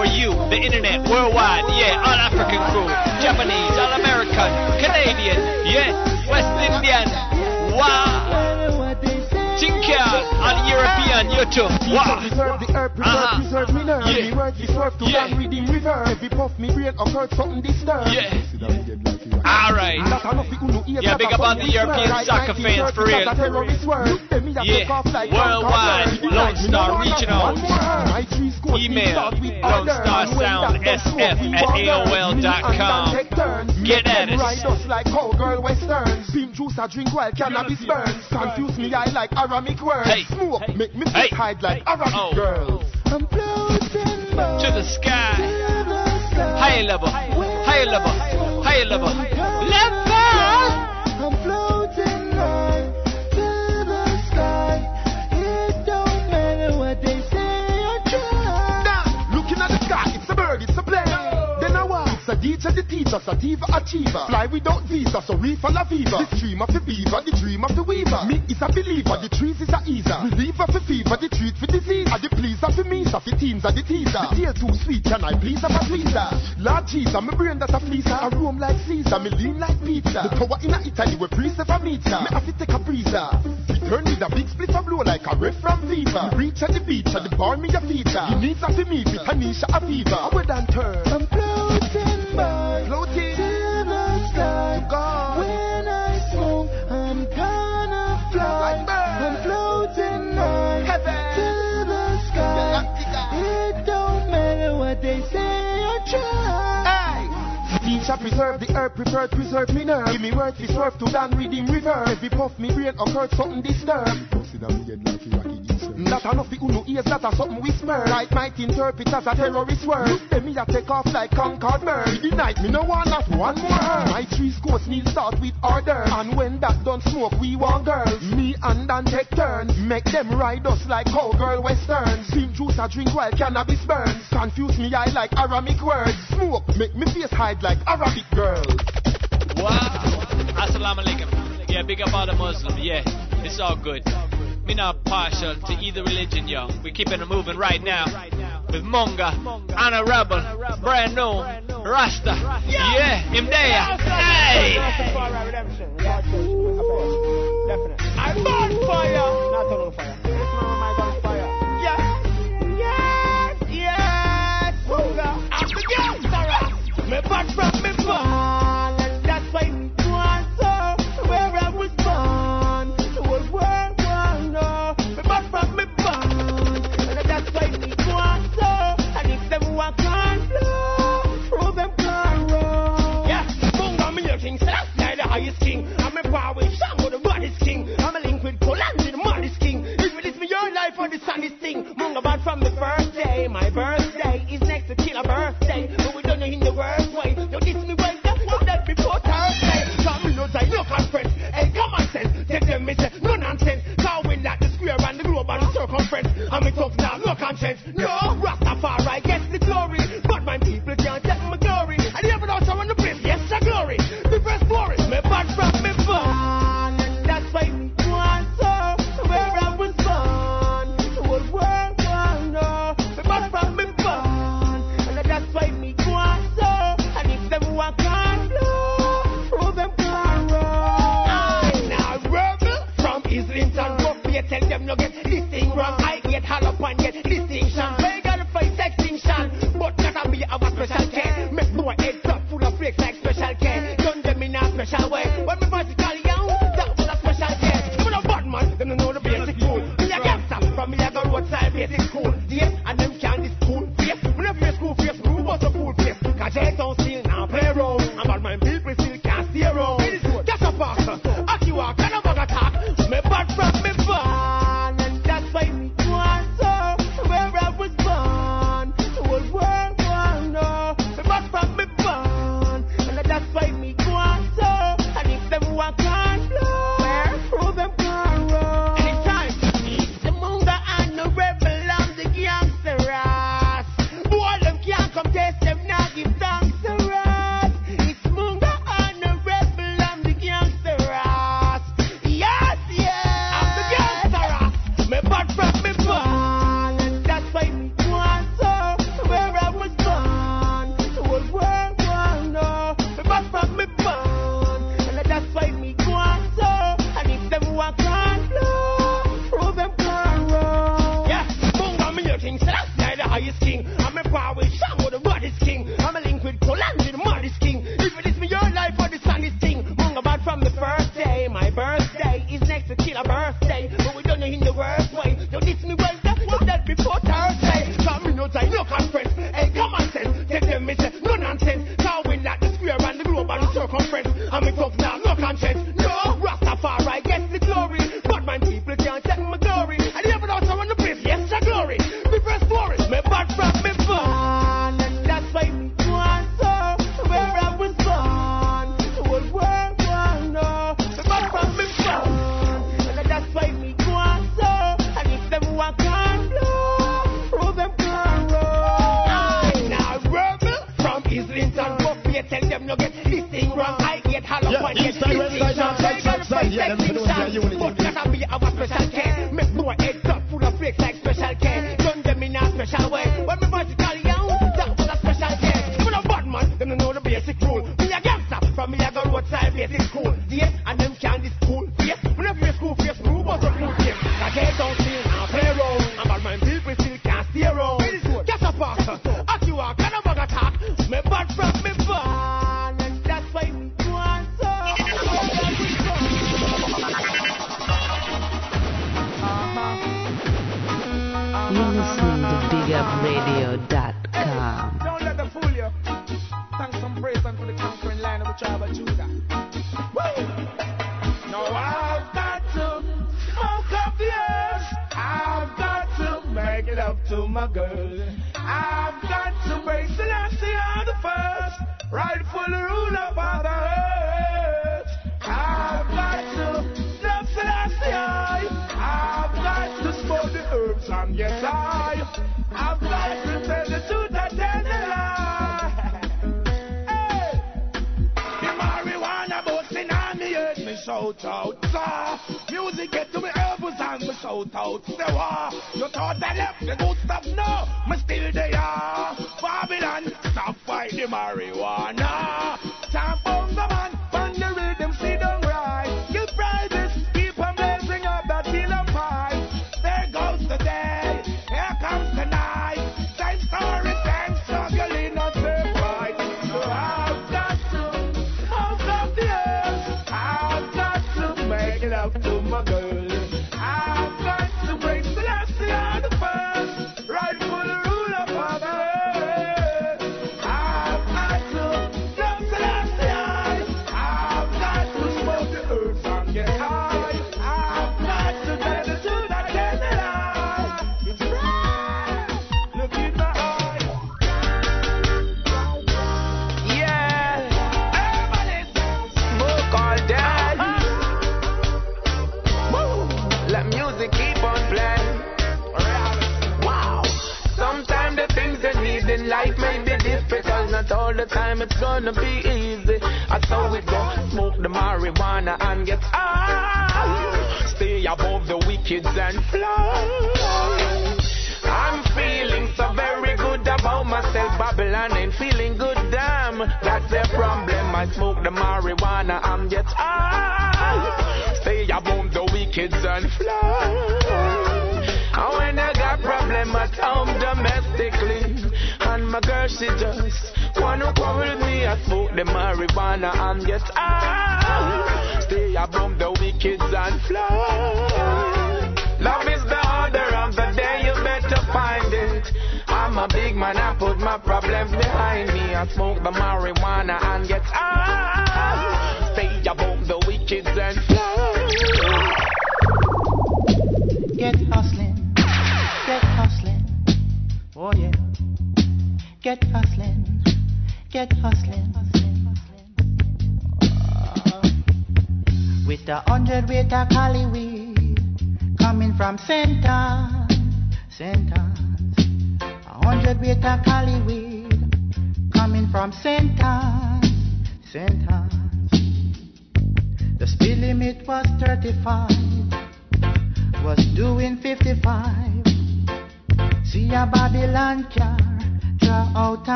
for you, the internet, worldwide. Yeah, all African crew, Japanese, all American, Canadian, yeah, West Indian. Wow. Tinker on European YouTube. Wow. Preserve the preserve, Uh-huh. preserve me nerve. Yeah. Me work is worth to Yeah. reverb. Every puff me brain occurred something disturbed. Yeah. All right. That enough for uno ears Yeah, big up on the European soccer fans, for real. 1930s, a terrorist word. Look, them, me a Yeah. take off like Worldwide, Lone Star no wanna reaching one out. more. My three scores, we Email Lone. Star And Sound SF at walk AOL dot com. Dan take turns. Get at us. Ride us like cowgirl westerns. Beam juice, I drink while cannabis burns. Confuse me, I like Arabic words. Hey. Smoke, make me Hey. hide like Arabic Oh. girls. I'm floating To the sky. Higher level. Higher level. Higher level. Level. I'm floating a teacher, the teacher, sativa achiever. Fly without visa, so reef on a fever. The dream of the beaver, the dream of the weaver. Me is a believer, the trees is a easer. Reliever for fever, the treat for disease. And the pleaser for me, so the teens are the teaser. The tail too sweet, can I please have a tweezer? Lord Jesus, my brain that a fleezer. A room like Caesar, me lean like pizza. The tower in a Italy, we priest a meter. Me have to take a breezer. Return with a big split of blow like a ref from fever. Reach at the beach, at the bar, me a feature. You need something me Tanisha a fever. I would and turn. I'm floating by, floating in the sky. When I smoke, I'm gonna fly. Like I'm floating high the sky. It don't matter what they say or try. Teacher preserve the earth, preferred preserve me now. Give me word, preserve to Dan reading reverb. Every puff me brain occurred something disturbed. Don't. Not enough enough the uno ears that a something we swear. Might interpret as a terrorist word. Look them me a take off like Concorde bird. The night me no want not one more. My three scores need start with order. And when that done smoke, we want girls. Me and Dan take turns. Make them ride us like cowgirl westerns. Sim juice I drink while cannabis burns. Confuse me, I like Arabic words. Smoke make me face hide like Arabic girls. Wow. Assalamu alaikum. Yeah, big up all the Muslim. Yeah, it's all good. Me not partial to either religion, yo. We keeping it moving right now. With Monga, Anna Rebel, brand new, Rasta. Yeah, Imdea. Hey!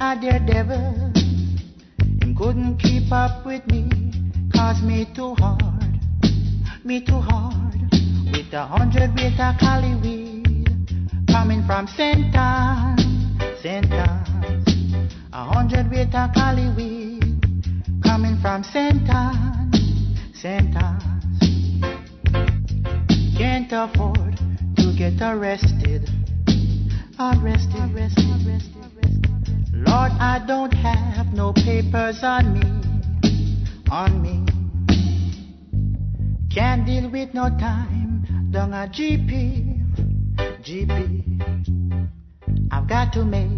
a daredevil and couldn't keep up with me, cause me too hard, me too hard, with a hundred weight of cali weed, coming from Sentan, Sentan, a hundred weight of cali weed, coming from Sentan, Sentan. Can't afford to get arrested, arrested, arrested, arrested. Lord, I don't have no papers on me, on me. Can't deal with no time, down a GP, GP. I've got to make,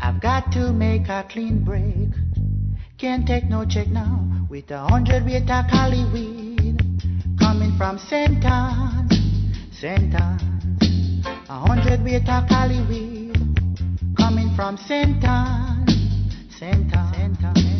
I've got to make a clean break. Can't take no check now, with a hundred weight of cali weed. Coming from St. Anne's, St. Anne's. A hundred weight of cali weed from santa santa santa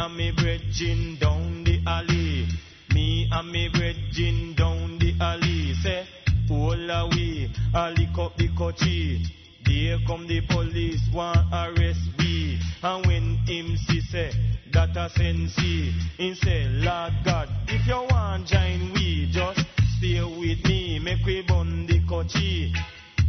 and me bridging down the alley. Me and me bridging down the alley. Say, all a we, a lick up the kochi. Here come the police, want arrest me. And when him see say, that a sensi, him say, Lord God, if you want join we, just stay with me, make we bond the kochi.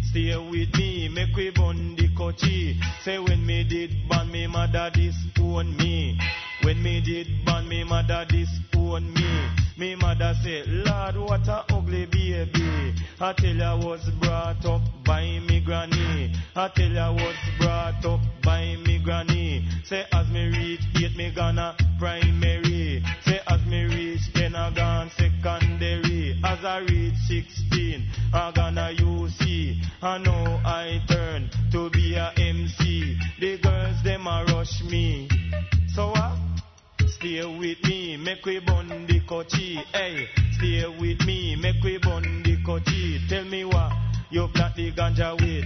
Stay with me, make we bond the kochi. Say when me did ban me mother disown me. When me did ban me mother disown me. Me mother say, Lord, what a ugly baby. I tell you I was brought up by me granny. I tell you I was brought up by me granny. Say as me reach eight, me gonna primary. Say as me reach ten, I gone secondary. As I reach sixteen, I gonna UC. I know I turn to be a MC. The girls them a rush me. So what? Stay with me, make we bond the kochi. Hey, stay with me, make we bond the kochi. Tell me what you plant the ganja with.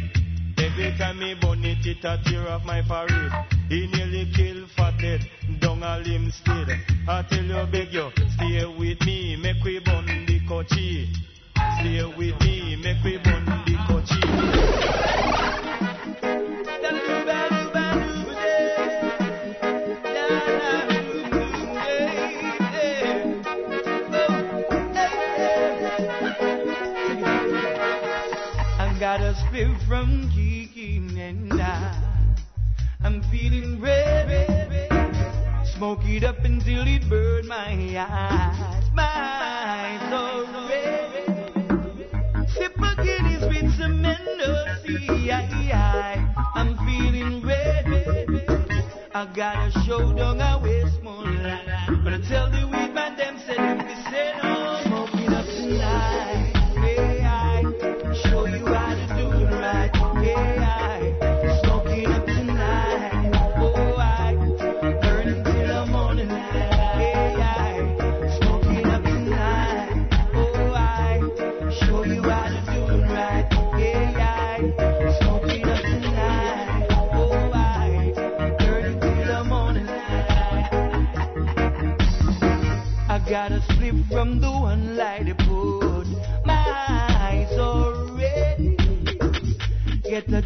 Every time me burn it, it a tear off my forehead. He nearly kill fathead, down a Linstead. I tell you, beg you, stay with me, make we bond the kochi. Stay with me, make we bond the kochi. Feeling red. Smoke it up until it burn my eyes. My eyes are red. Sip a Guinness with some Mendoza. I'm feeling red. I got a show down a Westmoreland. But I tell the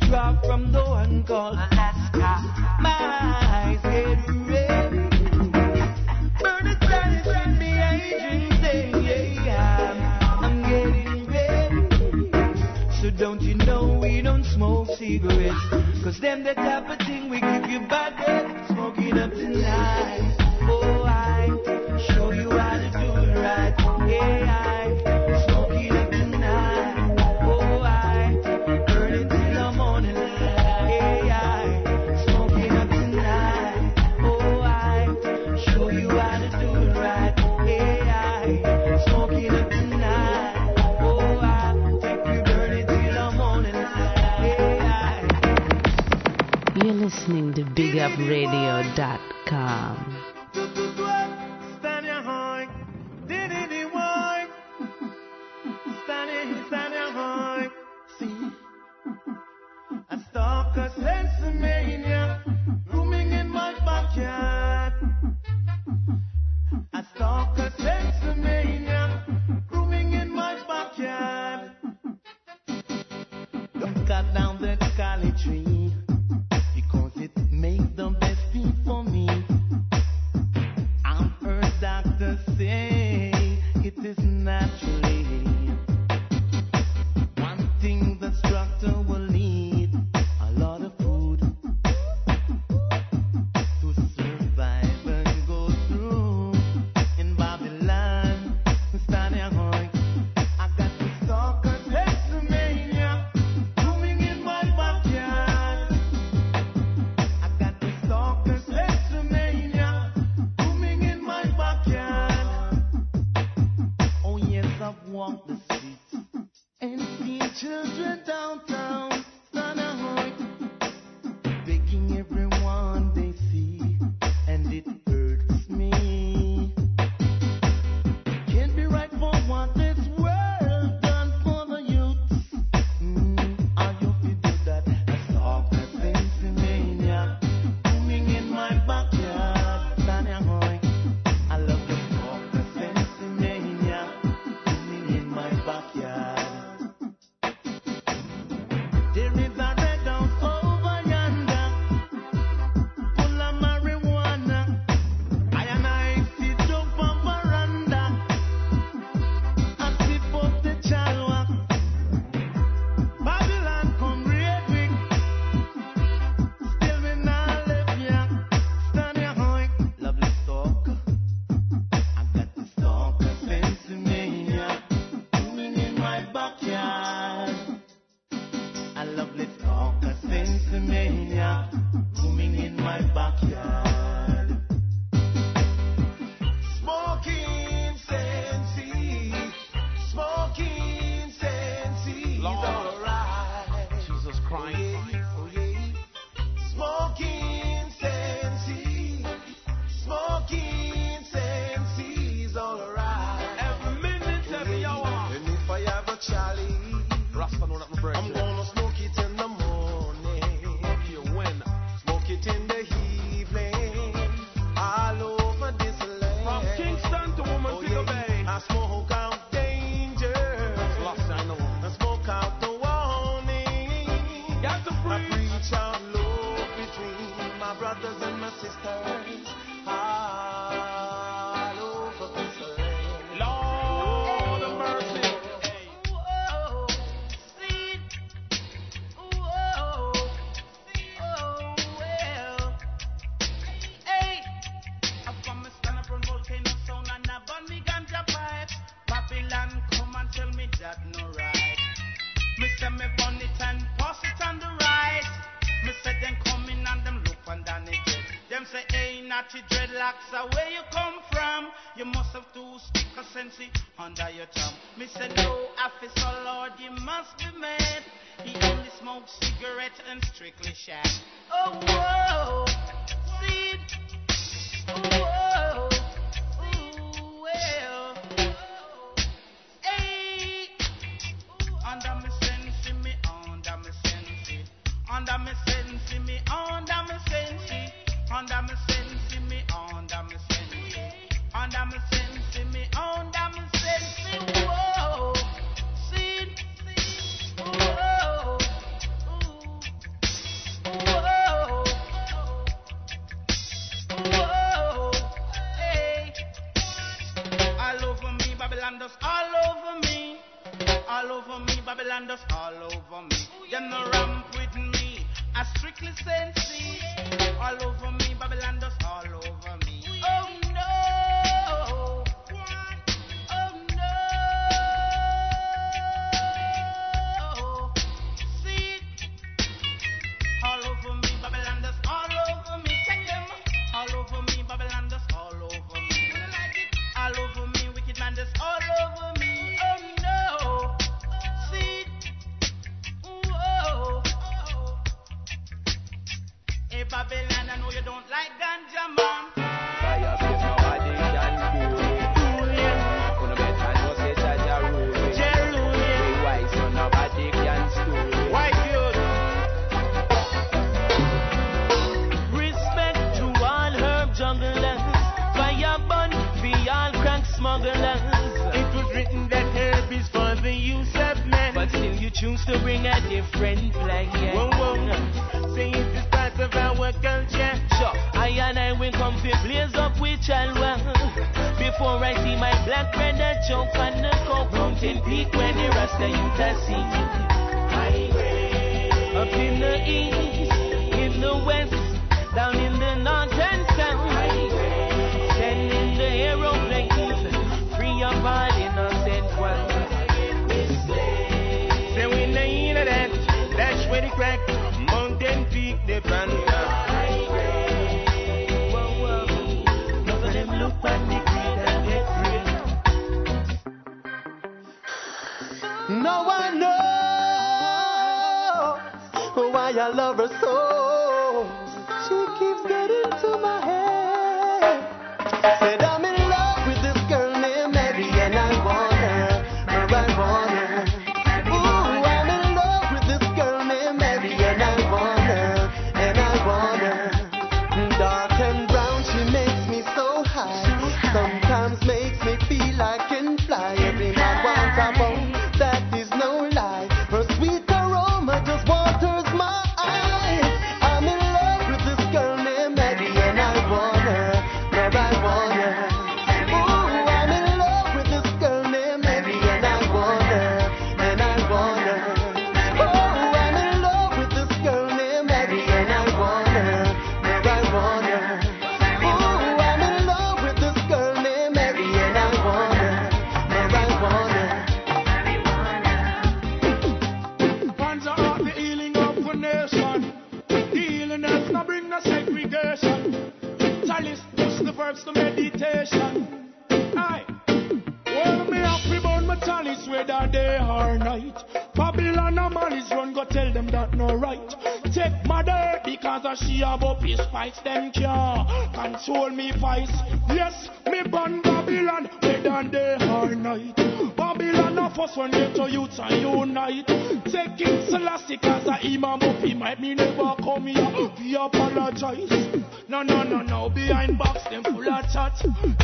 drop from the one called Alaska. My eyes get red. Send me I'm, getting. So don't you know we don't smoke cigarettes? Cause them the type radio dot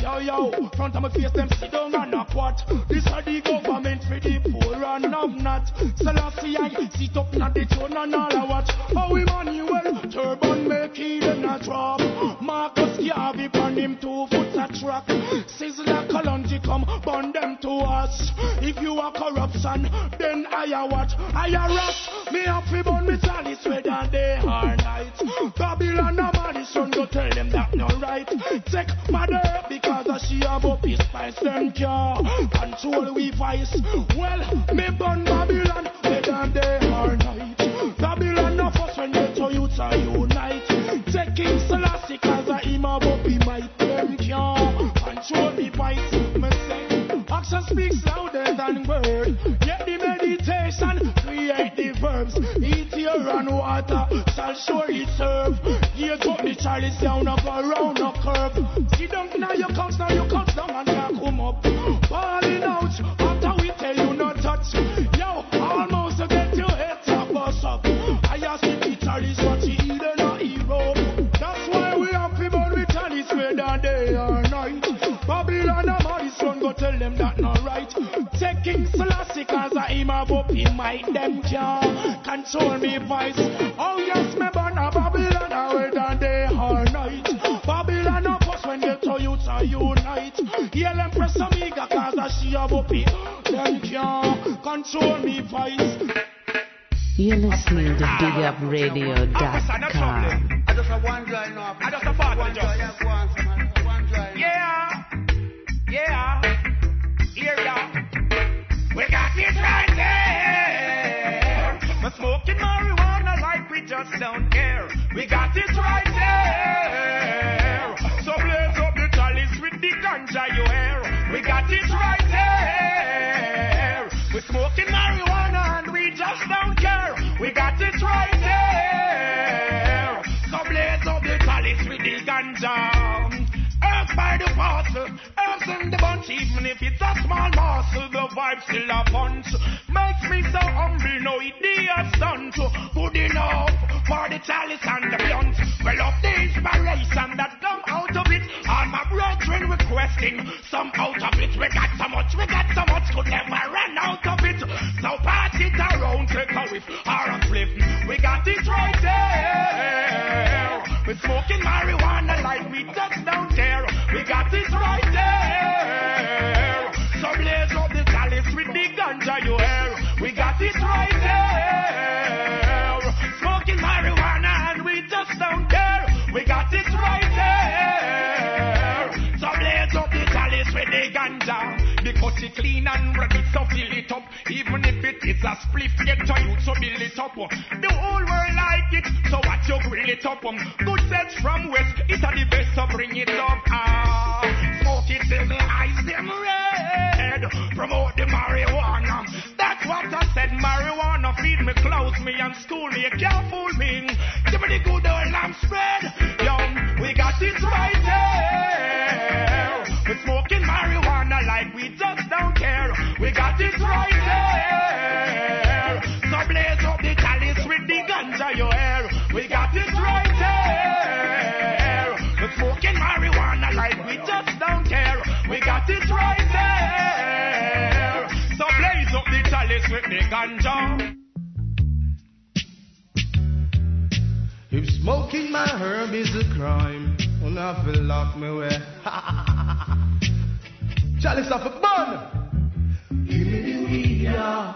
Yo, yo, front of my face them sit down and a quat. This are the government for the poor and not. Selassie I sit up na the throne and all I watch. How Emmanuel turban make it in a drop. Marcus Garvey pan him two foot a track. Sizzla Kalonji come burn them to us. If you are corruption, then I a watch. I a rush. Me have to burn me chalice whether day or night. Babylon a Madison go tell them that no right. Take mother because of she have up his spice them can't control we vice. Well, me burn Babylon whether day or night. Babylon no fuss when they to youths are unite. Take King Selassie cause of him have up he might them can't control me vice. Me say, action speaks louder than word. Get the meditation, create the verbs. Eat your and water, shall surely serve. Here put the chalice down up around a curve. Sit down now you comes, now you comes down and can't come up. Falling out after we tell you not touch. Yo, almost get your head top bust up. I ask the chalice what she eat and a hero. That's why we have people with chalice whether day or night. Babylon and Madison go tell them that not right. Taking Selassie cause I have up in my them can control me voice. Oh yes, me born a Babylon a whether day or night. Babylon of us when they to youths are unite. Yell Empress Amiga cause I she have up in them can control me voice. You're listening to BigUpRadio.com. I just have one joy now. I just have one joy. yeah, go on, man. One joy. Yeah, We're smoking marijuana like we just don't care. We got it right there. So blaze up the chalice with the ganja you hear. We got it right there. We're smoking marijuana and we just don't care. We got it right there. So blaze up the chalice with the ganja. Earth by the parcel, in the bunch, even if it's a small morsel, the vibe still a punch. Makes me so humble, no idea stunt. Good enough for the chalice and the blunt. Well, of the inspiration that come out of it, all my brethren requesting some out of it. We got so much, we got so much, could never run out of it. So pass it around, take a whiff or a flip. We got it right there. We're smoking marijuana like we just don't care. We got it right there. The ganja you hear. We got it right there. Smoking marijuana and we just don't care. We got it right there. So blaze up the chalice with the ganja. Because it clean and ready, so fill it up. Even if it is a spliff, get to you, so build it up. The whole world like it, so watch you grill it up. Good sense from west, it's the best, so bring it up. Ah, smoke it till the eyes them red. Promote the marijuana. That's what I said. Marijuana feed me, clothe me, and school me. Fool me. Give me the good old lamb's bread. Yo, we got it right there. We're smoking marijuana like we just don't care. We got it right chalice with the ganja. If smoking my herb is a crime, when I feel lock me way. *laughs* Chalice of a bun. Give me the weed, yeah.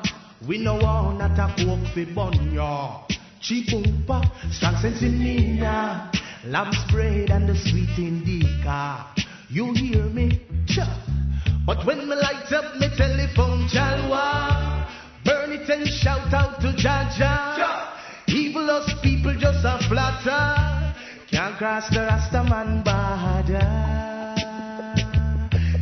We know want not a coke fi bun, yeah. Cheap umpa, strong sense in me, yeah. Lamb's bread and the sweet indica. You hear me? Cha. But when me light up me telephone jalwa, burn it and shout out to Jaja. Evil us people just a flatter. Can't cross the Rasta man border.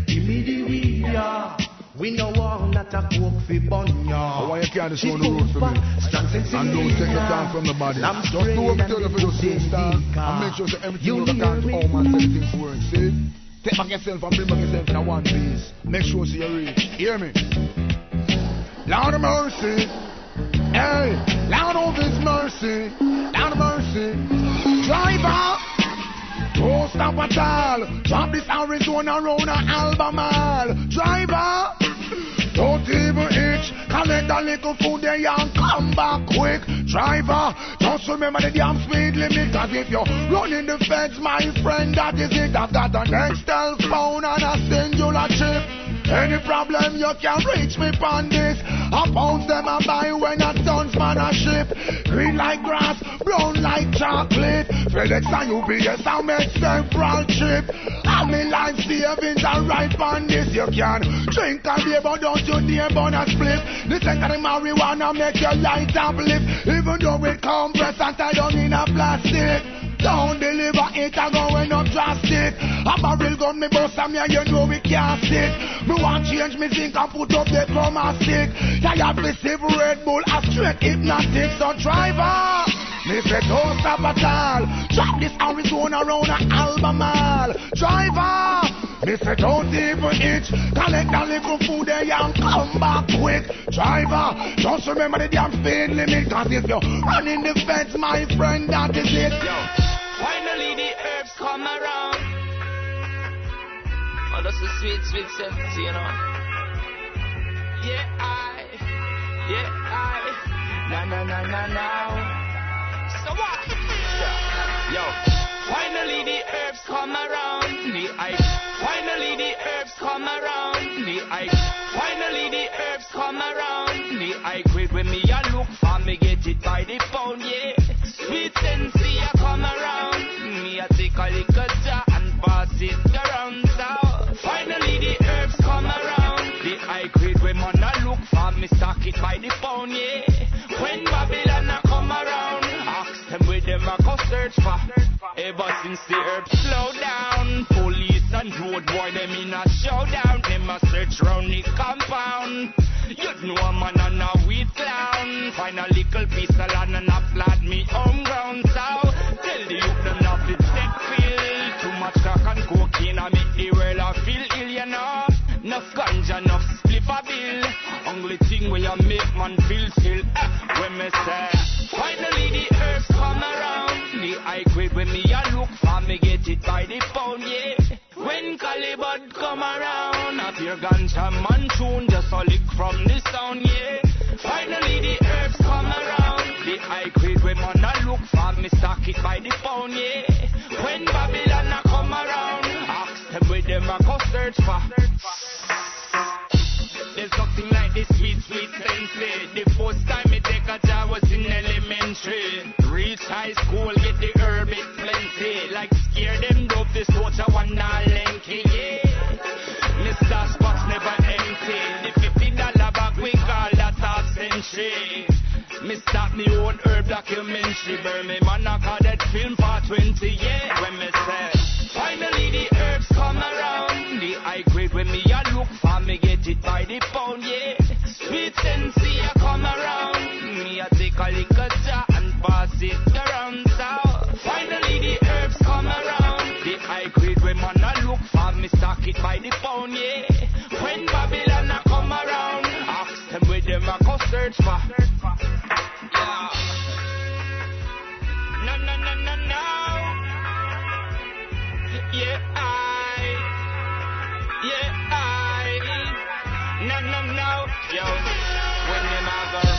Give me the weed, yeah. We know want not a coke fi bun, yeah. Why you can't just on the road for me? And don't take your time from the body. Just do what we tell you for the superstar. And make sure that everything you look at home and set things. See? Take back yourself and bring back yourself in one piece. Make sure so you reach. Hear me? Lord of mercy. Hey, Lord of His mercy. Lord of mercy. Driver. Don't stop at all. Drop this Arizona round a Albemarle. Driver. Don't even itch. Collect a little food there and come back quick. Driver, just remember the damn speed limit. Cause if you're running the fence, my friend, that is it. I've got an Excel phone and a Cingular chip. Any problem you can reach me on this. I pounds them I buy when a tons man a ship. Green like grass, brown like chocolate. FedEx and UPS I make several trip. I'm in life savings and right on this. You can drink and beer but don't you dare burn a split. The second marijuana make your light uplift. Even though it compressed and tied down in a plastic. Don't deliver it, I going up drastic. A barrel gun, me and me, and you know we can't sit. Me want change me think and put up the chroma stick. I have received Red Bull, a straight hypnotic. So driver, me say don't stop at all. Drop this Arizona round a Albemarle. Driver, me say don't even itch. Collect a little food there and come back quick. Driver, just remember the damn speed limit. Cause if you're running the fence, my friend, that is it. Finally the herbs come around. Oh, that's the sweet, sweet scent, you know. Yeah, I, yeah, I, na na na na now. So what? Yo, finally the herbs come around. The ice. Finally the herbs come around. The ice. Finally the herbs come around. The I quit when me a look for me get it by the pound, yeah. Sweet sensei a come around. Me a take a little jar and pass it around. So finally the herbs come around. The I quit when man a look for me stock it by the pound, yeah. When Babylon a come around, ask them where them a go search for. Ever since the herbs slow down, and road boy them in a showdown. Them a search round the compound. You know a man and a weed clown. Find a little land and a flat me home ground. So tell the youth them not to take pill. Too much crack and cocaine I make the world a feel ill, you know. Enough ganja, enough spliff a bill. Only thing where you make man feel still. Eh, when me say, finally the herbs come around. The high grade when me a look for me get it by the pound, yeah. When Calibut come around, I hear ganja man tune just a lick from the sound, yeah. Finally the herbs come around. The high grade when man a look for me stock it by the pound, yeah. When Babylon a come around, ask them where them a go search for. There's nothing like this sweet, sweet sensei. The first time me take a job was in elementary. Reach high school, get the Me own herb documentary. Burn me man, I call that film for 20 years. When me say, finally the herbs come around. The high grade when me a look for me get it by the pound, yeah. Sweet sensei a come around. Me a take a little jar and pass it around. So finally the herbs come around. The high grade when man a look for me stock it by the pound, yeah. When Babylon a come around, ask them where them a go search for. Yeah, I. Yeah, I. No, no, no. Yo, when them a go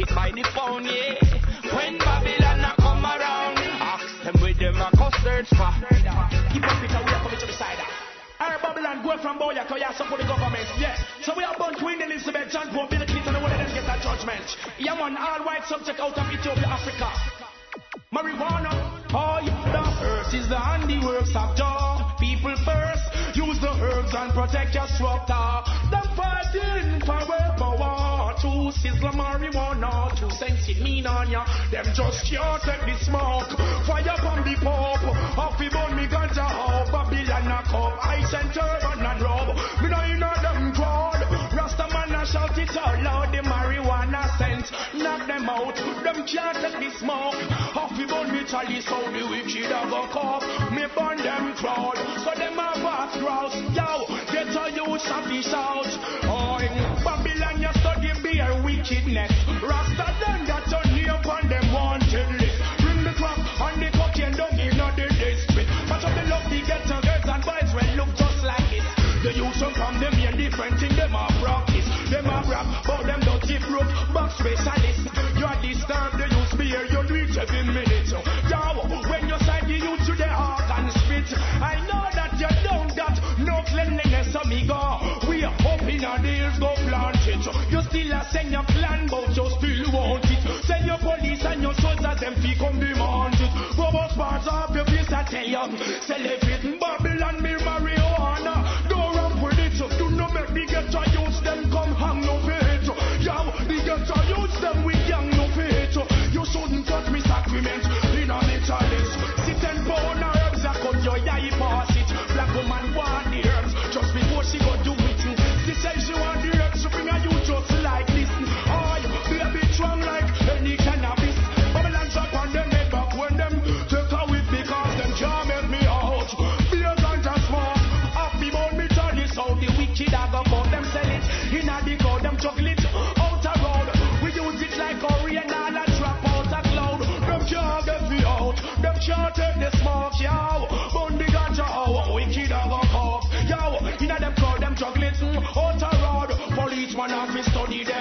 it by the pound, yeah. When Babylon a come around, ask them where them a go search for. Keep up it, we are coming to the side. Our Babylon go from Boya to ya support the government. yes. So we are born Queen Elizabeth, John Paul, Bill Clinton, and one of them get that judgment. Yeah, man, all white subject out of Ethiopia, Africa. Marijuana, oh, the earth is the handiworks of Jah. People first, use the herbs and protect your structure. Them fighting for power. To sizzle marijuana, to sense it mean on ya. Them just can't take the smoke. Fire from the pop. Off the bun me ganja how Babylon a cup. Ice and turban and rub. Me know you know them crowd. Rasta man a shout it out loud. The marijuana scent. Knock them out. Them can't take the smoke. Off the bun me chalice how the wicked a go cup. Me burn them crowd. So them a pass grouse. Yo, get a youth a fish wickedness. Rasta them got your name on them wanted list. Bring the crack and the cocaine down in the district. Match up the love the ghetto girls and boys will look just like this. The youth some from them here different thing them a practice. Them a rap, but them dirty broke back specialist. You are disturb the youth beer, you do every minute. Yo, when you side the youth to the heart and spit, I know that you don't got no cleanliness, amigo. We are hoping on deals send your plan, but you still want it. Send your police and your soldiers, them fee come demand it. About parts of your place, I tell you. Sell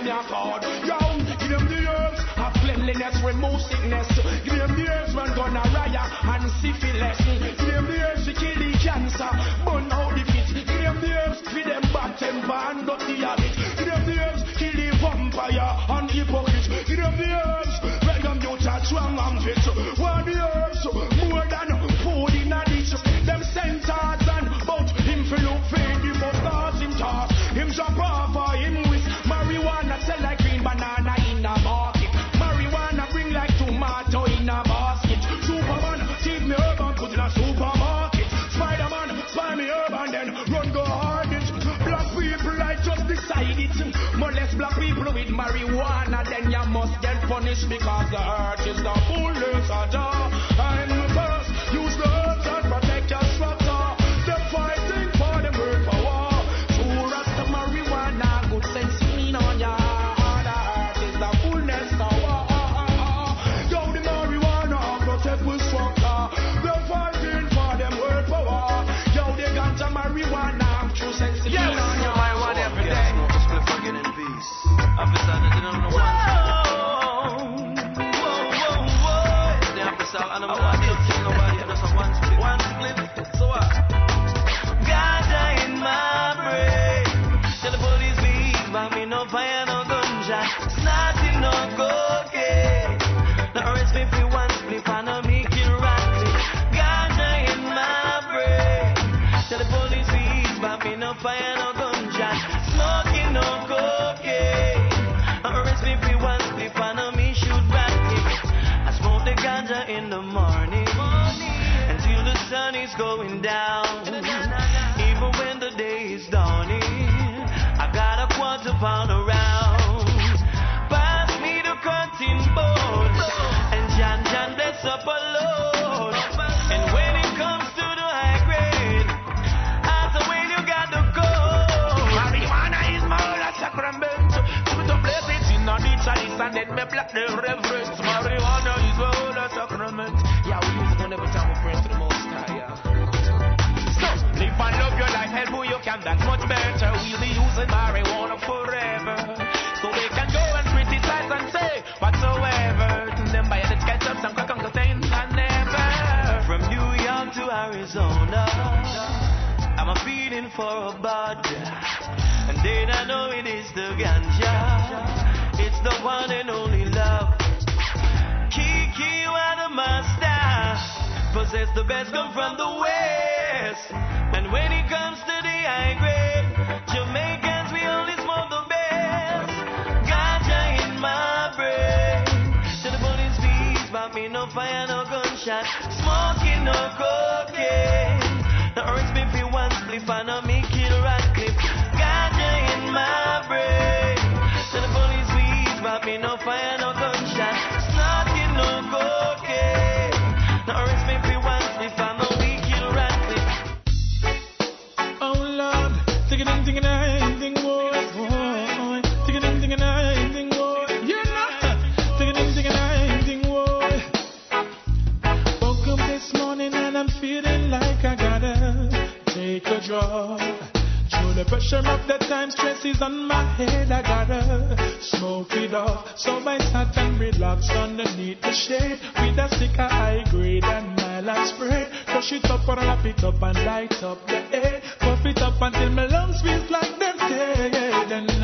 them card. Yo, give them the herbs of cleanliness, remove sickness. Give them the herbs when riot and syphilis. Give them the herbs to kill the cancer, burn out the fit. Give them the herbs for them bad temper and dirty habit. Give them the herbs kill the vampire and hypocrite. Give them the herbs make them youth are strong and fit. Want the herbs black people with marijuana, then you must get punished because the earth is the fire, no gunshot. Smoking, no cocaine. Arrest me for one split, and no me shoot rattling. I smoke the ganja in the morning until the sun is going down. Even when the day is dawning, I got a quarter pound around. Pass me the cutting board, and Jan Jan bless up a chalice and then me black the reverence. Marijuana is my holy sacrament. Yeah, we use it whenever time we pray to the Most High. Yeah. So live and love your life, help who you can. That's much better. We'll be using marijuana forever, so they can go and criticize and say whatsoever. To them by the sketch up some crack and contain and never. From New York to Arizona, I'm a feeling for a bud. And then don't know it is the ganja. The one and only love. Kiki Master possess the best come from the west. And when it comes to the high grade, Jamaicans we only smoke the best. Ganja in my brain. To the police please, but me no fire, no gunshot. Smoking no cocaine. No orange me for one spliff and no me pressure of the time, stress is on my head. I gotta smoke it off. So I sat and relaxed underneath the shade with a stick of high grade and mild spray. Crush it up or wrap it up and light up the air. Puff it up until my lungs feel like they're dead. And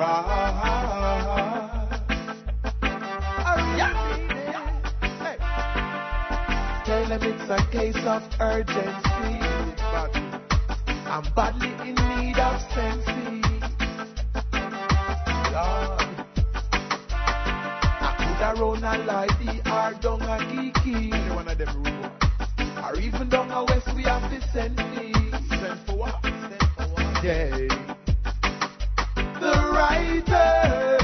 Tell them it's a case of urgency. I'm badly in need of sensing. I could have run a lady or down a geeky. Any one of them rule. Or even down a west, we have the. Send for what? Send for what? Yeah brighter.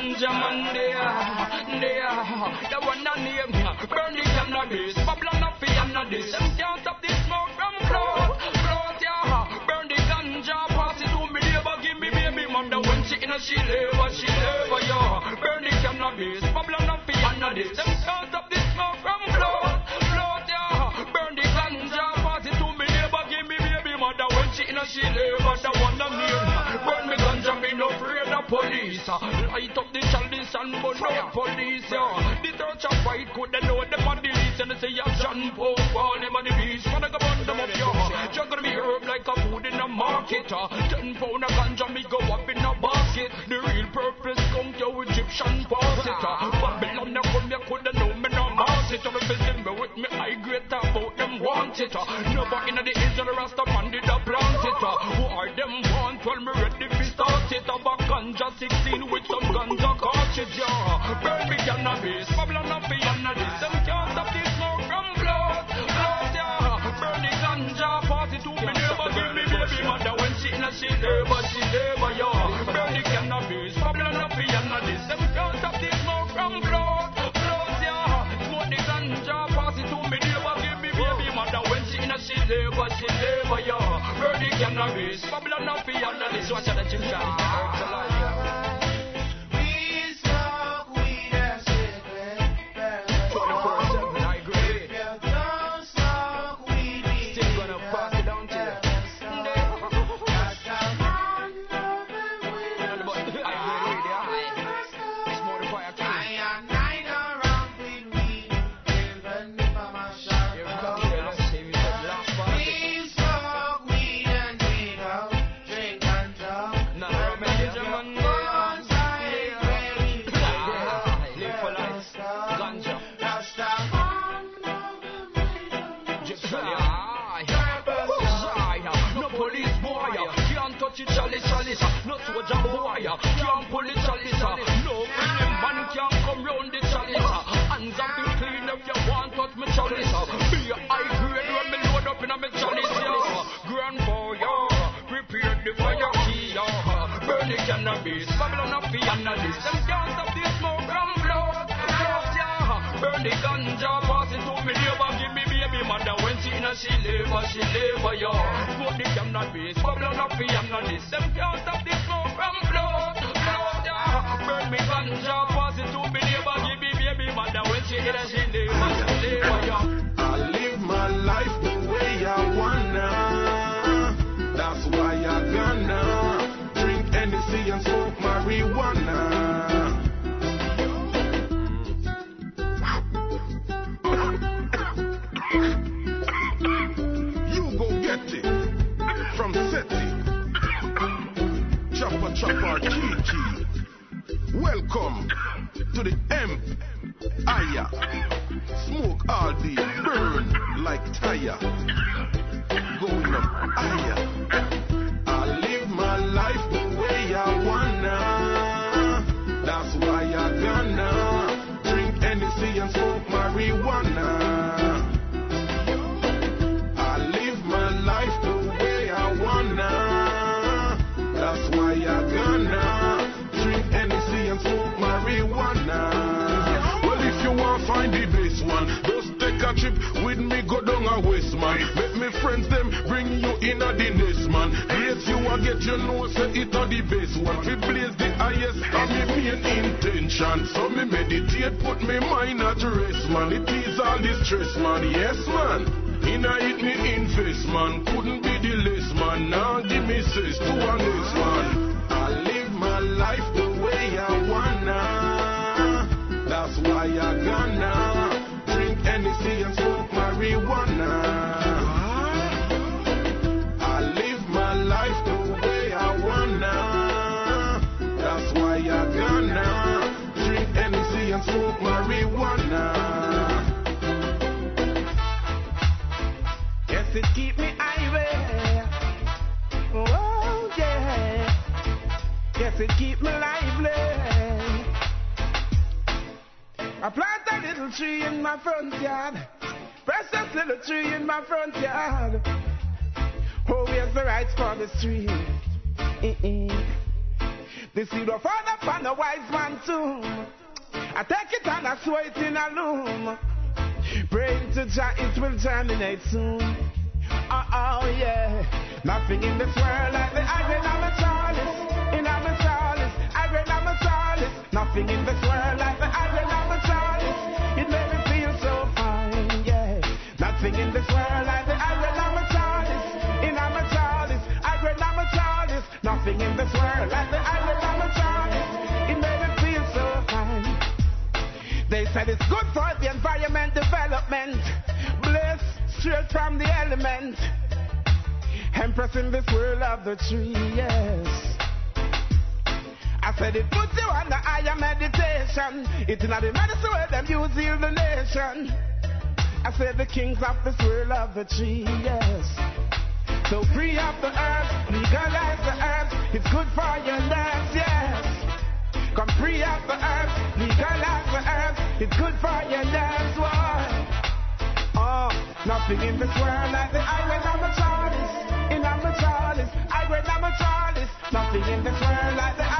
ganja man there, there. The one that name burn the jam like this, Babylon and fi and not this. Them can't stop this smoke from flow, flow yeah. Burn the ganja, pass it to me neighbor, give me baby mom. When she in a she labor, she labor yeah. Burn the jam like this, Babylon and fi and not this. Them can't stop this smoke from blow, blow, deh. Burn the ganja, pass it to me neighbour, give flow. She in a she labor, the one that need no afraid of police. Light up the chalice and burn out police, yeah. The church of fight could they know them are the least, and they say yeah, John Pope, all them are the beast. Wanna go burn them up, yeah. You're gonna be herb like a food in a market. Ten pound of ganja, me go up in a basket. The real purpose come to Egyptian faucet. Uh. Babylon, they come here, could they know me no mass it. If it's me with me, I great about them want it. Never in the 16 with some ganja cartridge, yeah. Burn me cannabis, Babylon beyond this. Them can't stop this smoke from blood, blood, yeah. Burn the ganja, pass it to me neighbor, give me baby mother when she in a she labor, she labor, yeah. Burn the cannabis, Babylon beyond this. Them can't stop this smoke from blood, blood, yeah. Smoke the ganja, pass it to me neighbor, give me baby mother when she in a she she yeah. Burn the cannabis, this. Watch out, the children, the cannabis, Babylon up beyond this. Them can't stop this smoke from blood, blood, yeah. Burn the ganja, pass it to me neighbor, give me baby mother when she in a she labor, she labor, yeah. Smoke the cannabis, Babylon up beyond this. Them can't stop this smoke from blood, blood, yeah. Burn me ganja, pass it to me neighbor, give me baby mother when she in a she Chopper Chopper Kiki. Welcome to the M. Aya. Smoke all day, burn like tire. Going up higher. Why I gonna drink Hennessy and smoke marijuana. Well, if you want find the best one, just take a trip with me, go down a west man. Make me friends them bring you in a the man. Place you a get your nose, say it a the best one. Fi blaze the highest, and me main intention. So me meditate, put me mind at rest man. It is all this stress man, yes man. In a hit me invest man, couldn't be the less man. Now give me says to a next man. I live my life the way I wanna. That's why I gonna drink Hennessy and smoke marijuana. I live my life the way I wanna. That's why I gonna drink Hennessy and smoke marijuana. It keep me lively. I plant a little tree in my front yard. Precious little tree in my front yard. Oh, where's the rights for the tree? Mm-mm. The seed will fall upon the wise man tomb. I take it and I sow it in a loom. Praying to Jah, it will germinate soon. Oh, oh, yeah. Nothing in this world like the iron of a chalice. Nothing in this world like the island of the Charles. It made me feel so fine, yeah. Nothing in this world like the island of. In a Charles, island of the Charles. Nothing in this world like the island of the Charles. It made me feel so fine. They said it's good for the environment development. Bliss straight from the element. Empress in this world of the tree, yes. I said it puts you on the higher meditation. It's not the medicine where them use heal the nation. I said the kings of this world of the tree, yes. So free up the earth, legalize the earth. It's good for your nerves, yes. Come free up the earth, legalize the earth. It's good for your nerves, why? Oh, nothing in this world like the island of the Charles. In the Charles, island of the Charles. Nothing in this world like the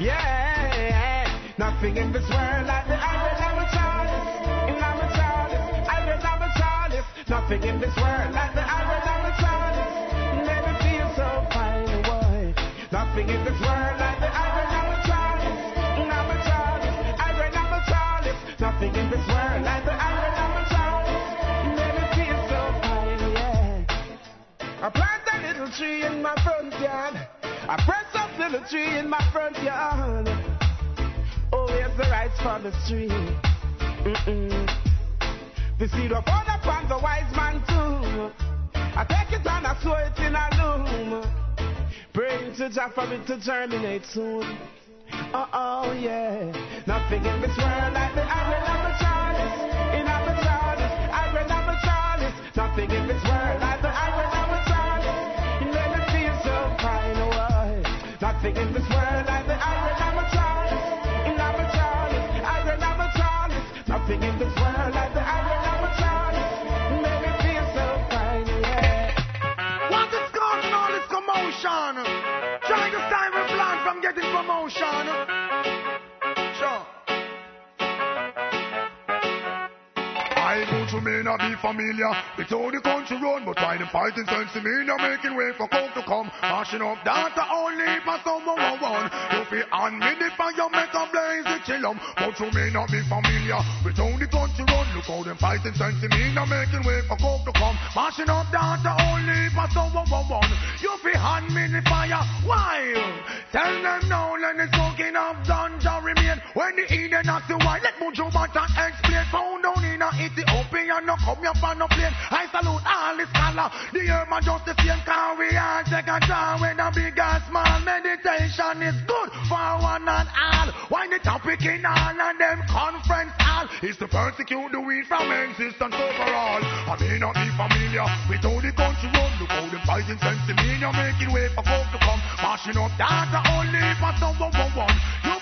Yeah. Nothing in this world like the island of a. Island of a chalice. Nothing in this world like the island of a. Never feel so fine, boy. Nothing in this world like the island of a. Island of a chalice. Nothing in this world like the island of a. Never feel so fine, yeah. I plant a little tree in my front yard. I press up little tree in my front yard. Oh, here's the rights for the tree. Mm-mm. The seed of all upon the wise man too. I take it and I sow it in a loom. Praying to Jah for it to germinate soon. Oh, oh, yeah. Nothing in this world like the island of the Charles. In the Charles, island of the Charles. Nothing in this Nothing in this world like the island of the In Charles, island of Nothing in this world like the island of made me feel so fine, yeah. What is causing all this commotion? Trying to stop a plan from getting promotion. May not be familiar with how the country run, but why them fighting sense to me now making way for coke to come, mashing up data only for someone one. You feel on me the fire make a blaze the chillum, but you may not be familiar with how the country run. Look how them fighting sense to me now making way for coke to come, mashing up data only for someone one. You feel on me the fire, why? Tell them now, let the smoking of ganja remain. When the Eden not the wine, let Buju Banton explain. Found down in a Ethiopia, no come here for no plane. I salute all the scholar. The human just the same car we all take a draw when a big and small meditation is good for one and all. Why the topic in all and them conference all is to persecute the weed from existence overall. I may not be familiar with how the country run. Look how them fighting sense me, making way for folk to come. Mashing up data only for someone one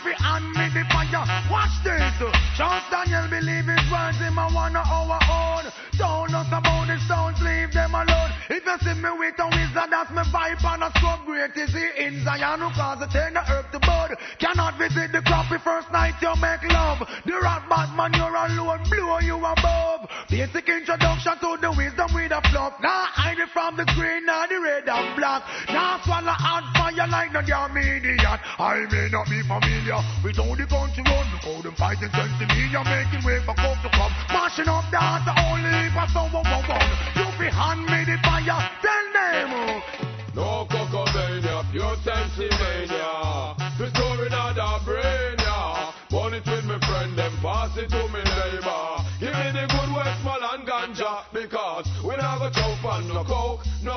be on me the fire. Watch this. Charles Daniel believe his words in my one of our own. Don't us about the stones, leave them alone. If you see me with a wizard, that's my vibe and a so great is he in Zion who cause the turn the earth to bud. Cannot visit the crappy first night you make love. The rat Batman you're alone, blow you above. Basic introduction to the wisdom with a fluff. Now hide it from the green, now the red and black. Now swallow hot fire like no damn idiot. I may not be familiar with how the country run. Look them fighting sense to me, you're making way for coke to come. Mashing up dance only for someone one one. You be hand me the fire, tell them. No cocomania, pure sensimania. Restoring all the brain, yeah. Burn it with me friend, them pass it to me neighbor. Give me the good Westmoreland ganja, because we never choke on no coke, no.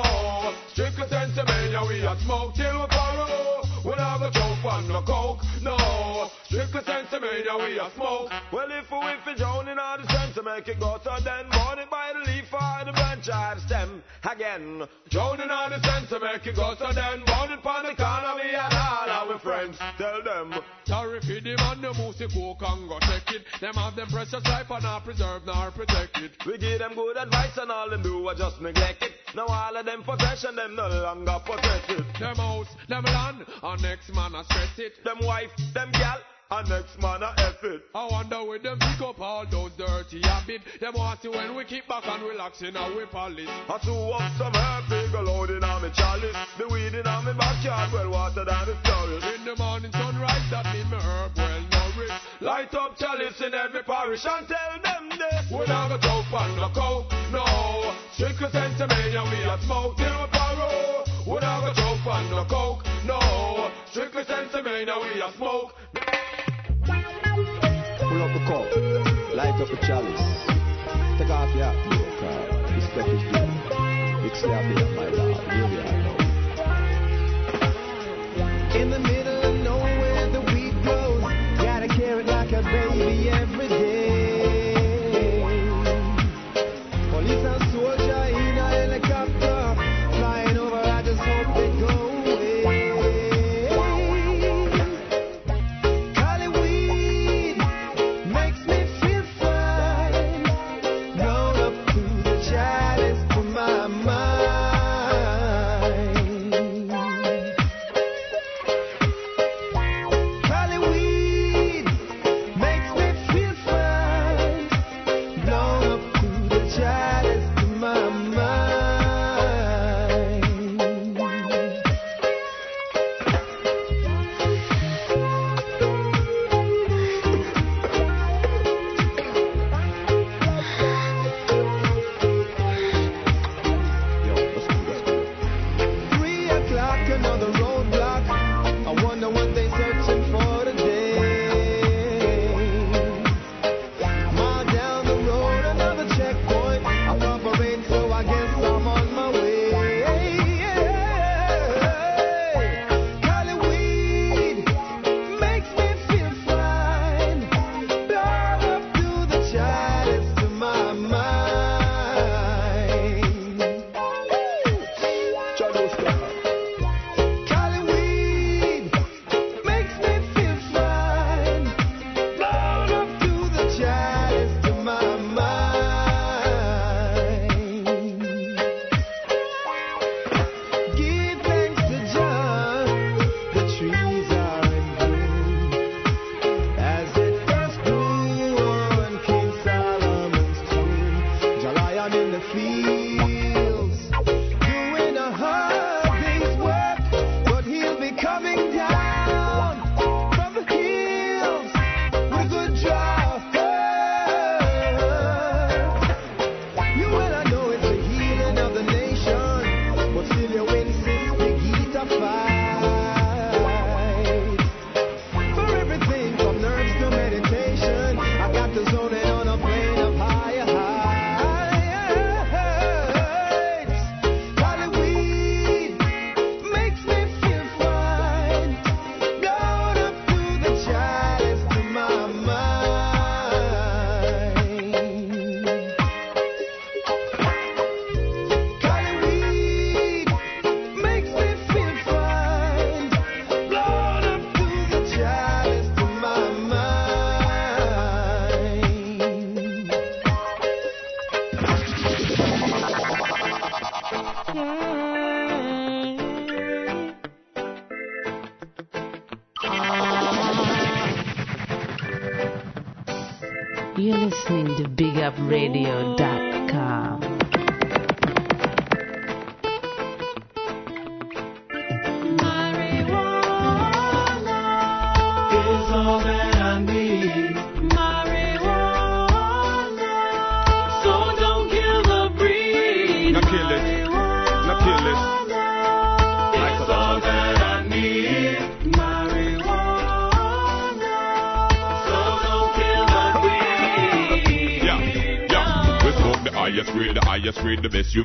Strictly sensimania, we a smoke till we borrow. We never choke on no coke, no. Drink Strictly sensimania, we a smoke. Well, if we if it drown in all the sense to make it go, so then it by the leaf or the branch, charge them again. Drowning all the sense to make it go so then it on the corner, we and our friends Tell them. Sorry for the man, the moosey coke and go check it. Them have them precious life and not preserve nor protect it We give them good advice and all them do are just neglect it. Now all of them possession, them no longer possess it. Them house, them land, and next man a stress it. Them wife, them gal and next man a F it. I wonder where them pick up all those dirty habits. Them want to when we keep back and relax in our palace. I threw up some herb, big load in on me chalice. The weed in on me backyard, well watered and it's nourished. In the morning sunrise, that mean me herb well nourished. Light up chalice in every parish and tell them this. We not go joke and no coke, no. Strictly sentimania, we a smoke till we borrow. We not go joke and no coke, no. Strictly sentimania, we a smoke. Pull up the cup, light up the chalice. Take off your hat, cause this stuff is good. It's there, my lord. Here we are now. In the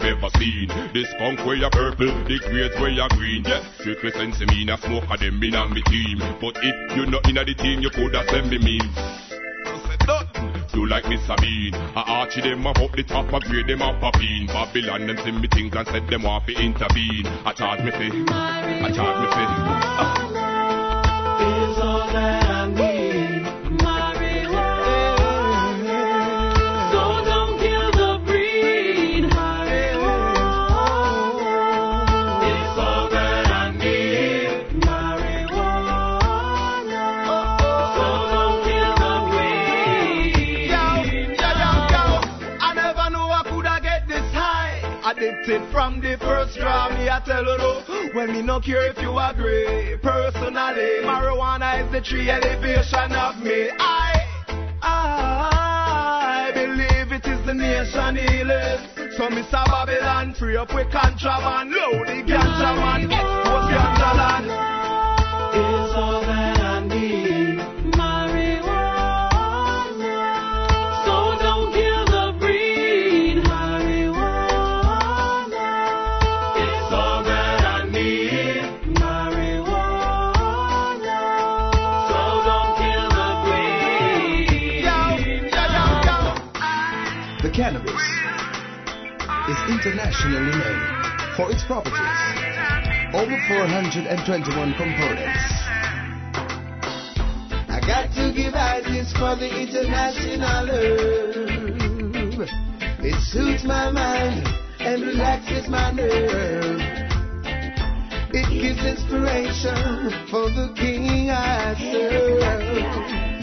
ever seen. This skunk where you purple, the grades where you green. Yeah, strictly sense me, a smoke of them in on me team. But if you not in the team, you coulda send me mean. you like Miss Sabine. I archie them up up the top, I grade them up a bean. Babylon them see me things and said them want to intervene. I charge me fee, I charge me fee. Is all that I need. First draw, me I tell you no. When me no care if you agree. Personally, marijuana is the tree elevation of me. I, I believe it is the nation healing. So Mr. Babylon, free up with contraband, load the ganja man, export ganja land. Is all that internationally known for its properties. Over 421 components. I got to give ISIS for the international love. It suits my mind and relaxes my nerve. It gives inspiration for the king I serve.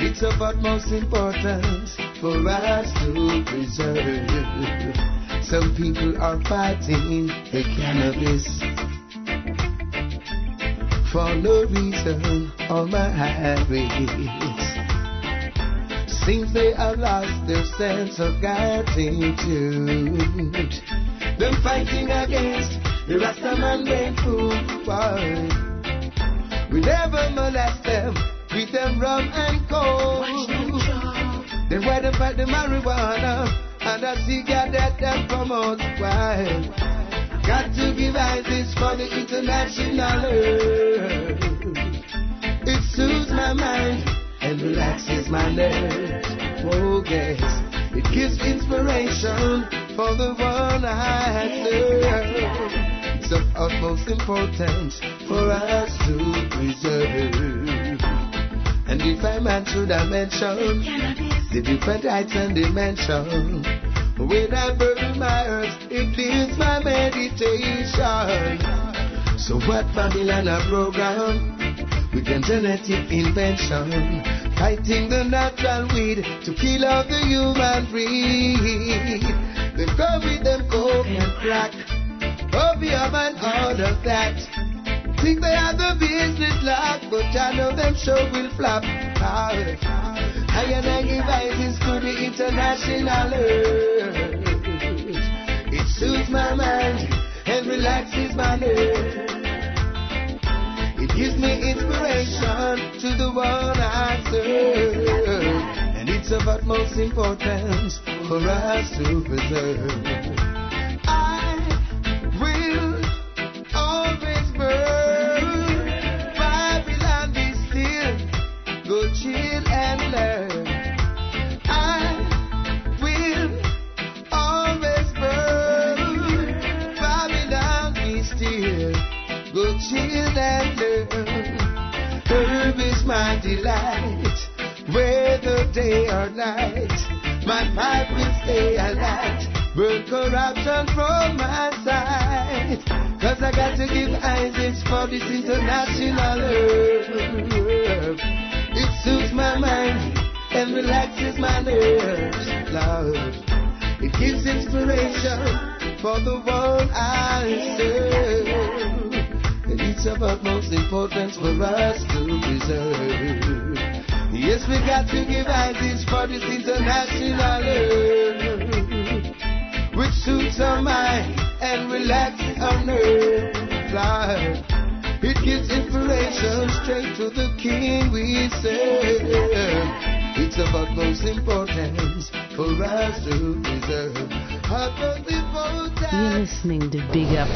It's of utmost importance for us to preserve. Some people are fighting the cannabis for no reason on my highways. Seems they have lost their sense of gratitude. Them fighting against the Rastaman brain food. We never molest them with them rum and coke. They fight the marijuana and a cigarette that them promote? Why? Got to give ISIS for the international love. It soothes my mind and relaxes my nerves. Oh, yes. It gives inspiration for the one I serve. It's of utmost importance for us to preserve. And if I man should I mention the different heights and dimensions. When I burn my herbs, it leads my meditation. So what Babylon a program with genetic invention, fighting the natural weed to kill off the human breed. They come with them coke and crack, opium and all of that. Think they have the business locked, but I know them show will flop. I and I give ISIS to the international earth. It suits my mind and relaxes my nerves. It gives me inspiration to the one I serve. And it's of utmost importance for us to preserve. This international herb. It suits my mind and relaxes my nerves, love. It gives inspiration for the world I serve. And it's of utmost importance for us to preserve. Yes, we got to give ISIS for this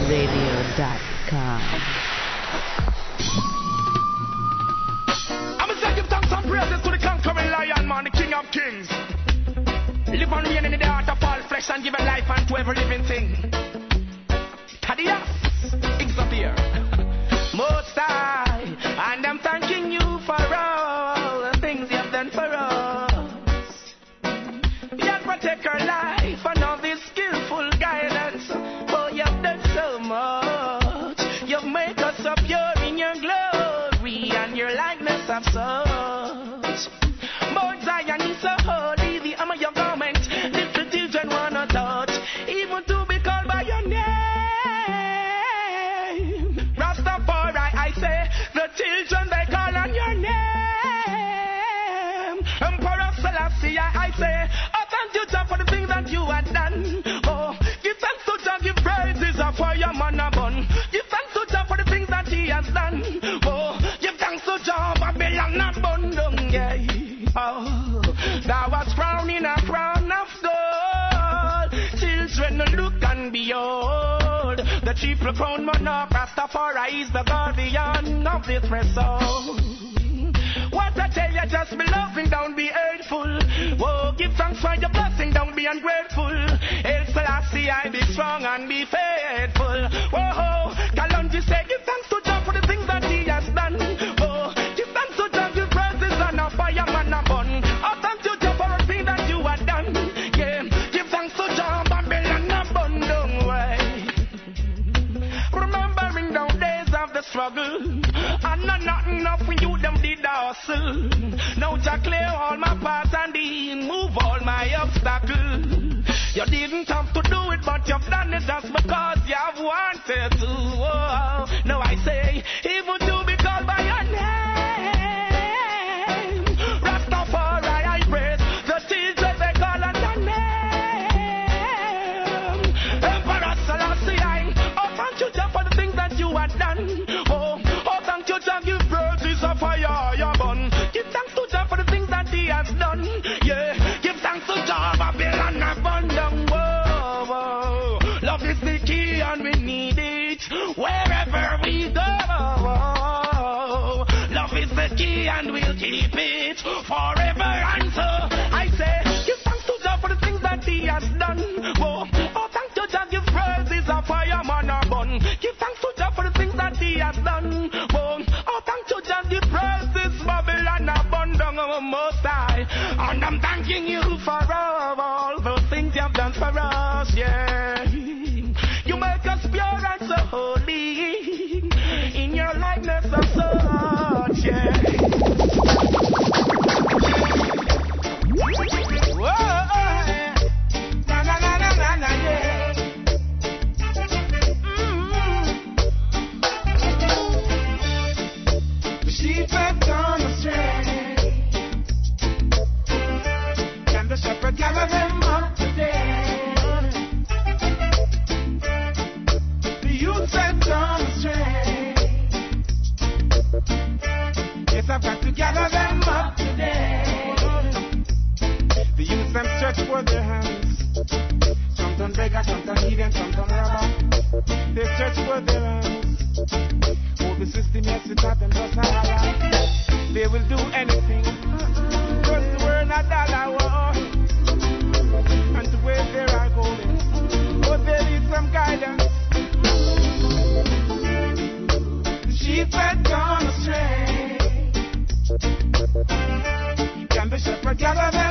BigUpRadio.com. and we need it wherever we go. Love is the key and we'll keep it forever and so I say, give thanks to God for the things that He has done. oh. Oh, thank you God, give praises a fireman a bun. Give thanks to God for the things that He has done. oh. Oh, thank you God, give praises Babylon a bun down our most high. And I'm thanking you for all, all the things you've done for us, yeah holy in your likeness of such, yeah. Jamaica, sometimes even, sometimes rubber. They search for their hands. Oh, the system, yes, it happens just higher. They will do anything. Just to earn a dollar war. And to where they are going. oh, they need some guidance. Sheep had gone astray. Can the shepherd gather them?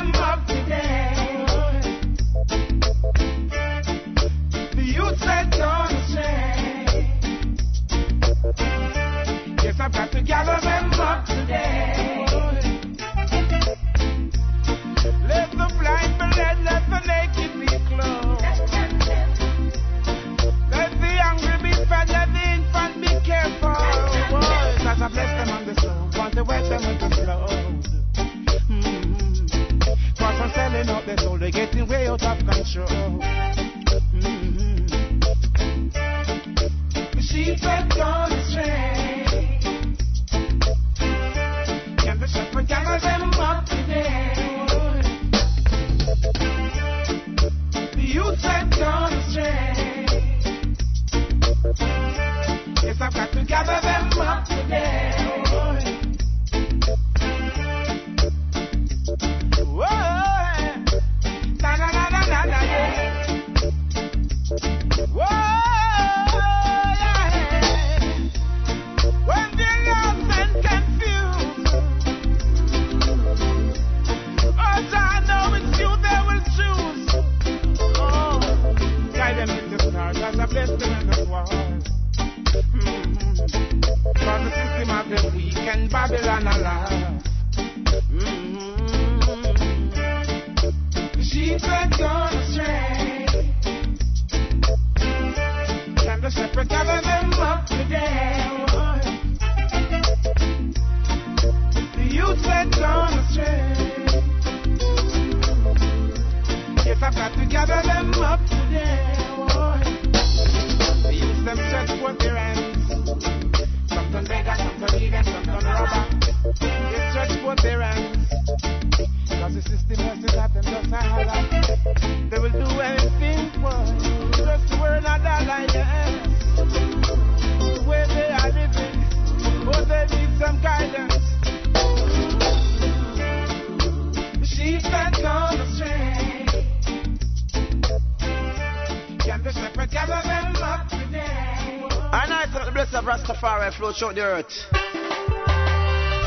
flow throughout the earth.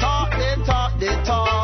Talk, they talk, they talk.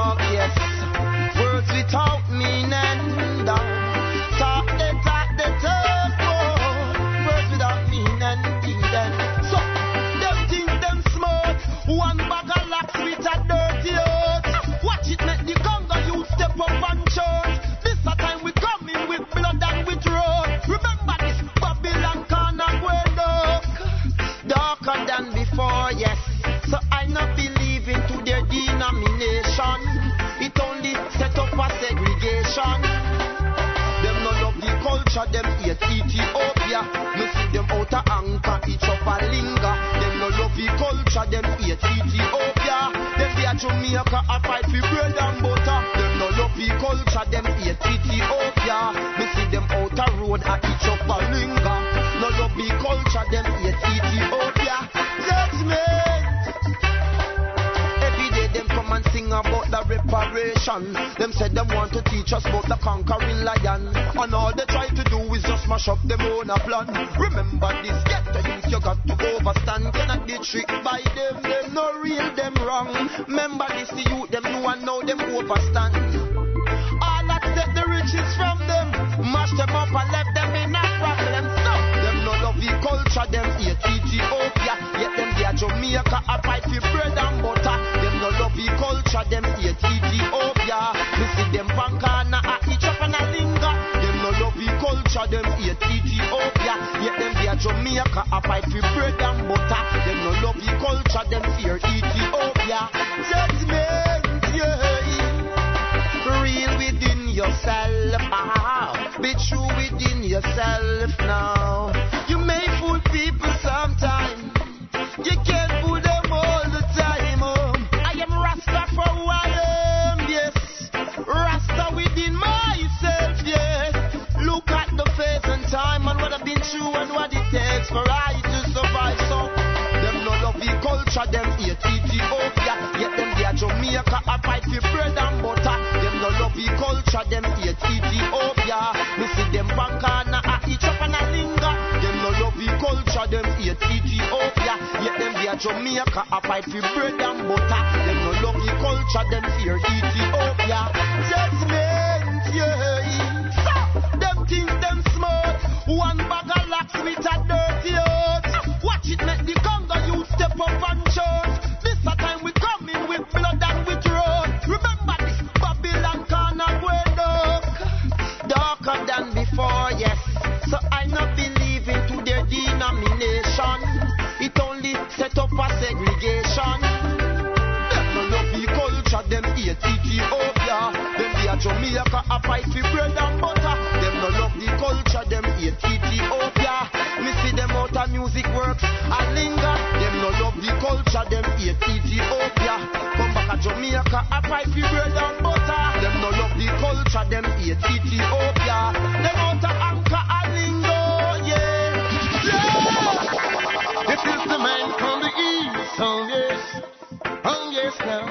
place now.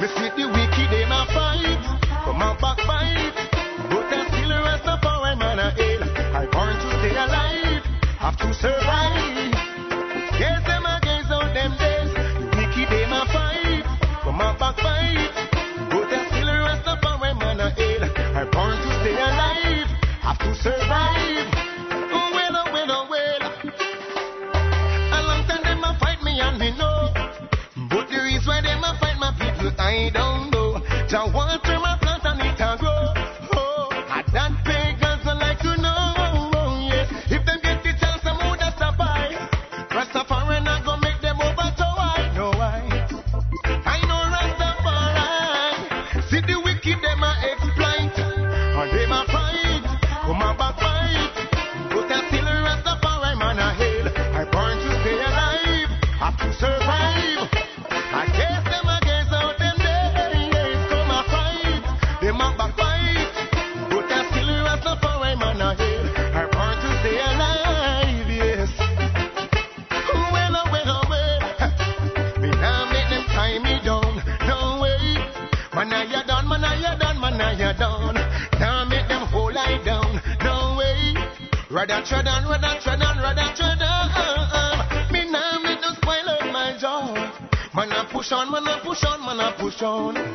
Me see the wicked, they my fight. Come out back fight. But I still rest up for I'm a hill. I born to stay alive. Have to survive. Yes, them against all them days. The wicked, they my fight. Come out back fight. But I still rest up for I'm a hill. I born to stay alive. Have to survive. I don't know. Just want to my on,